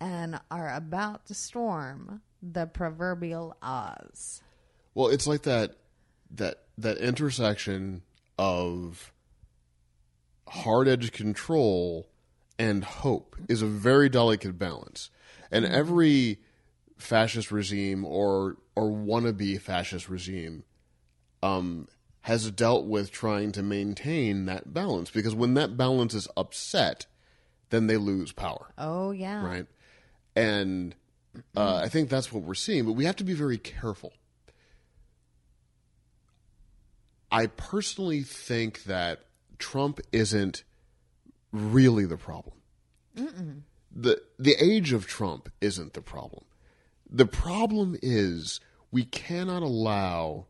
And are about to storm the proverbial Oz. Well, it's like that that that intersection of hard edge control and hope is a very delicate balance. And every fascist regime or or wannabe fascist regime um, has dealt with trying to maintain that balance because when that balance is upset, then they lose power Oh yeah. right? And uh, I think that's what we're seeing, but we have to be very careful. I personally think that Trump isn't really the problem. the The age of Trump isn't the problem. The problem is we cannot allow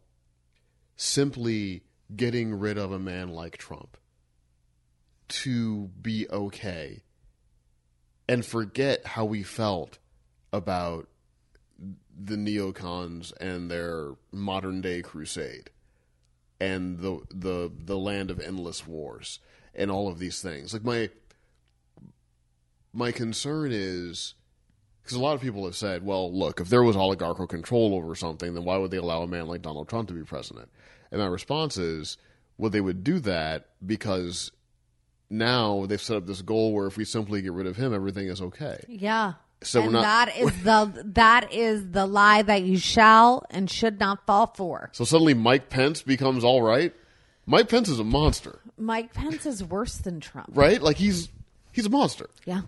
simply getting rid of a man like Trump to be okay and forget how we felt about the neocons and their modern day crusade and the the the land of endless wars and all of these things. Like my my concern is because a lot of people have said well look if there was oligarchical control over something then why would they allow a man like Donald Trump to be president? And my response is well they would do that because now they've set up this goal where if we simply get rid of him everything is okay Yeah. So we're and not- that is the that is the lie that you shall and should not fall for. So suddenly Mike Pence becomes all right. Mike Pence is a monster, Mike Pence is worse than Trump. right? Like he's he's a monster, Yeah.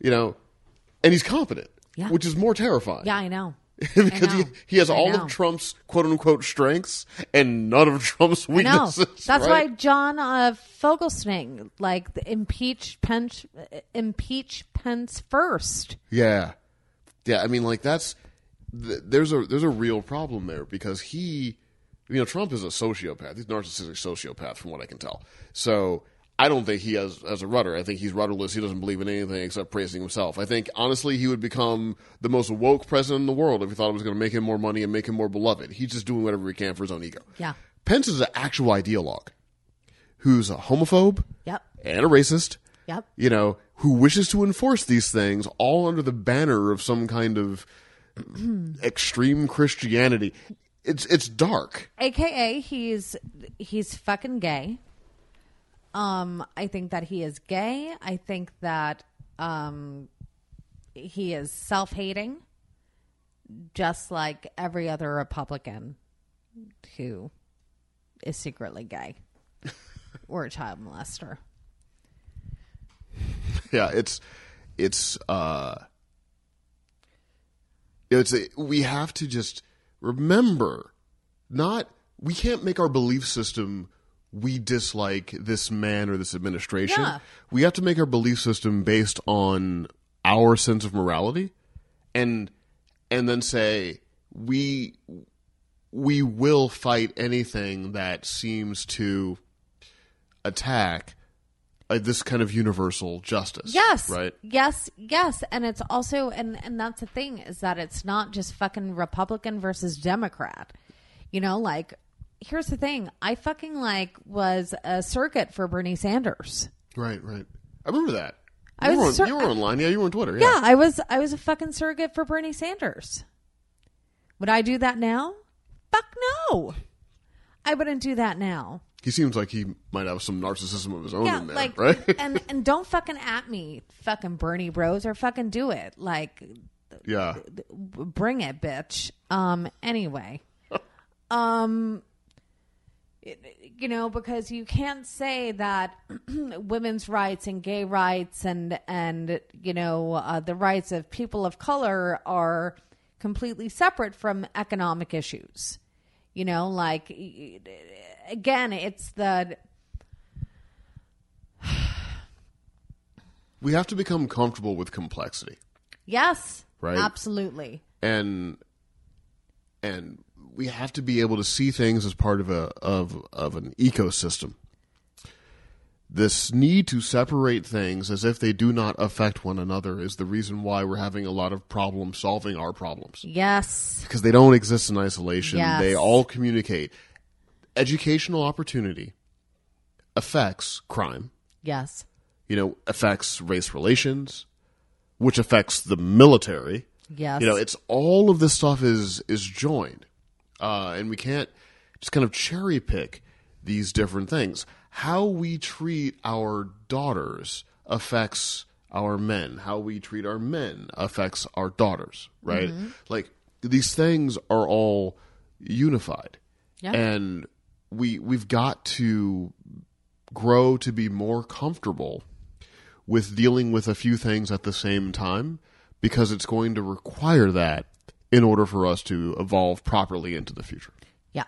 you know, and he's competent, Yeah. which is more terrifying. Yeah, I know. because he, he has I all know. of Trump's quote unquote strengths and none of Trump's weaknesses. That's right? why John uh, Fugelsang like the impeach Pence impeach Pence first. Yeah, yeah. I mean, like that's th- there's a there's a real problem there because he, you know, Trump is a sociopath. He's a narcissistic sociopath, from what I can tell. So I don't think he has as a rudder. I think he's rudderless. He doesn't believe in anything except praising himself. I think honestly, he would become the most woke president in the world if he thought it was going to make him more money and make him more beloved. He's just doing whatever he can for his own ego. Yeah. Pence is an actual ideologue who's a homophobe Yep. and a racist Yep. you know, who wishes to enforce these things all under the banner of some kind of extreme Christianity. It's it's dark. AKA he's he's fucking gay. Um I think that he is gay. I think that um he is self-hating just like every other Republican who is secretly gay or a child molester. Yeah, it's it's uh it's a, we have to just remember not we can't make our belief system we dislike this man or this administration. Yeah. We have to make our belief system based on our sense of morality and and then say we we will fight anything that seems to attack uh, this kind of universal justice. Yes. Right. Yes, yes. And it's also and and that's the thing is that it's not just fucking Republican versus Democrat. You know, like here's the thing. I fucking like was a circuit for Bernie Sanders. Right. Right. I remember that. I you, was were on, sur- you were online. Yeah, you were on Twitter. Yeah, I was I was a fucking surrogate for Bernie Sanders. Would I do that now? Fuck no. I wouldn't do that now. He seems like he might have some narcissism of his own Yeah, in there, like right? and and don't fucking at me, fucking Bernie bros, or fucking do it. Like yeah. bring it, bitch. Um. Anyway, um, you know, because you can't say that women's rights and gay rights and and you know uh, the rights of people of color are completely separate from economic issues. You know, like again, it's the We have to become comfortable with complexity. yes, Right. absolutely. and and we have to be able to see things as part of a of of an ecosystem. This need to separate things as if they do not affect one another is the reason why we're having a lot of problems solving our problems Yes, because they don't exist in isolation. Yes. They all communicate. Educational opportunity affects crime. yes, You know, affects race relations, which affects the military. yes. You know, it's all of this stuff is is joined, uh, and we can't just kind of cherry pick these different things. How we treat our daughters affects our men. How we treat our men affects our daughters, right? Like these things are all unified. Yeah. And we we've got to grow to be more comfortable with dealing with a few things at the same time because it's going to require that in order for us to evolve properly into the future. Yeah.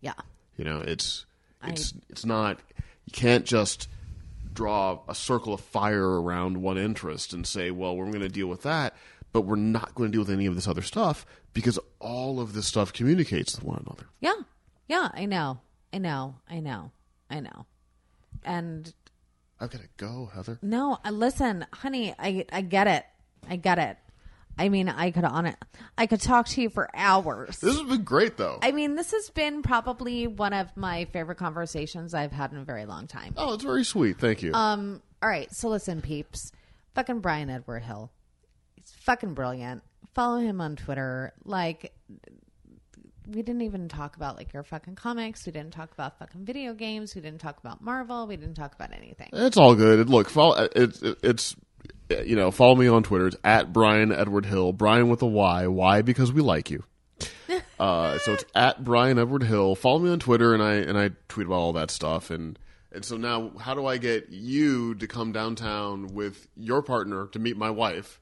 Yeah. You know, it's it's it's not you can't just draw a circle of fire around one interest and say, well, we're going to deal with that, but we're not going to deal with any of this other stuff because all of this stuff communicates with one another. Yeah. Yeah. I know. I know. I know. I know. And I've got to go, Heather. no, uh, listen, honey, I I get it. I get it. I mean, I could on it. I could talk to you for hours. This has been great, though. I mean, this has been probably one of my favorite conversations I've had in a very long time. oh, it's very sweet. Thank you. Um, all right, so listen, peeps. Fucking Bryan Edward Hill. He's fucking brilliant. Follow him on Twitter. Like we didn't even talk about like your fucking comics. We didn't talk about fucking video games. We didn't talk about Marvel. We didn't talk about anything. It's all good. Look, follow, it's it's you know, follow me on Twitter. It's at Bryan Edward Hill. Bryan with a Y. Why? Because we like you. Uh, so it's at Bryan Edward Hill. Follow me on Twitter, and I and I tweet about all that stuff. And and so now, how do I get you to come downtown with your partner to meet my wife,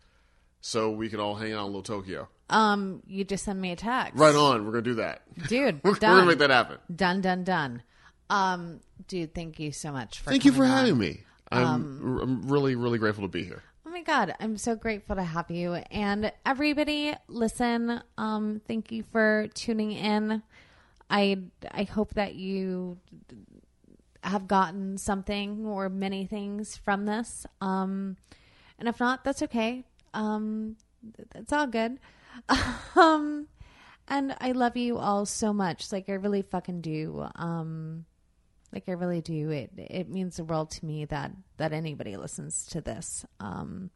so we can all hang out in Little Tokyo? Um, you just send me a text. Right on. We're gonna do that, dude. We're, we're gonna make that happen. Done. Done. Done. Um, dude, thank you so much for. Thank you for on. having me. I'm, Um, I'm really really grateful to be here. Oh my god, I'm so grateful to have you. And everybody, listen, um thank you for tuning in. I I hope that you have gotten something or many things from this. Um and if not, that's okay. Um it's all good. Um and I love you all so much. Like I really fucking do. Um like I really do. It it means the world to me that that anybody listens to this. Um,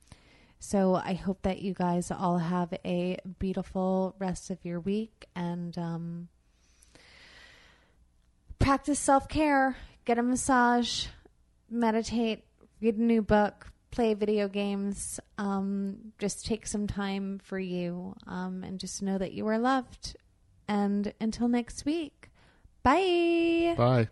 so I hope that you guys all have a beautiful rest of your week and um, practice self care. Get a massage, meditate, read a new book, play video games. Um, just take some time for you, um, and just know that you are loved. And until next week, bye. Bye.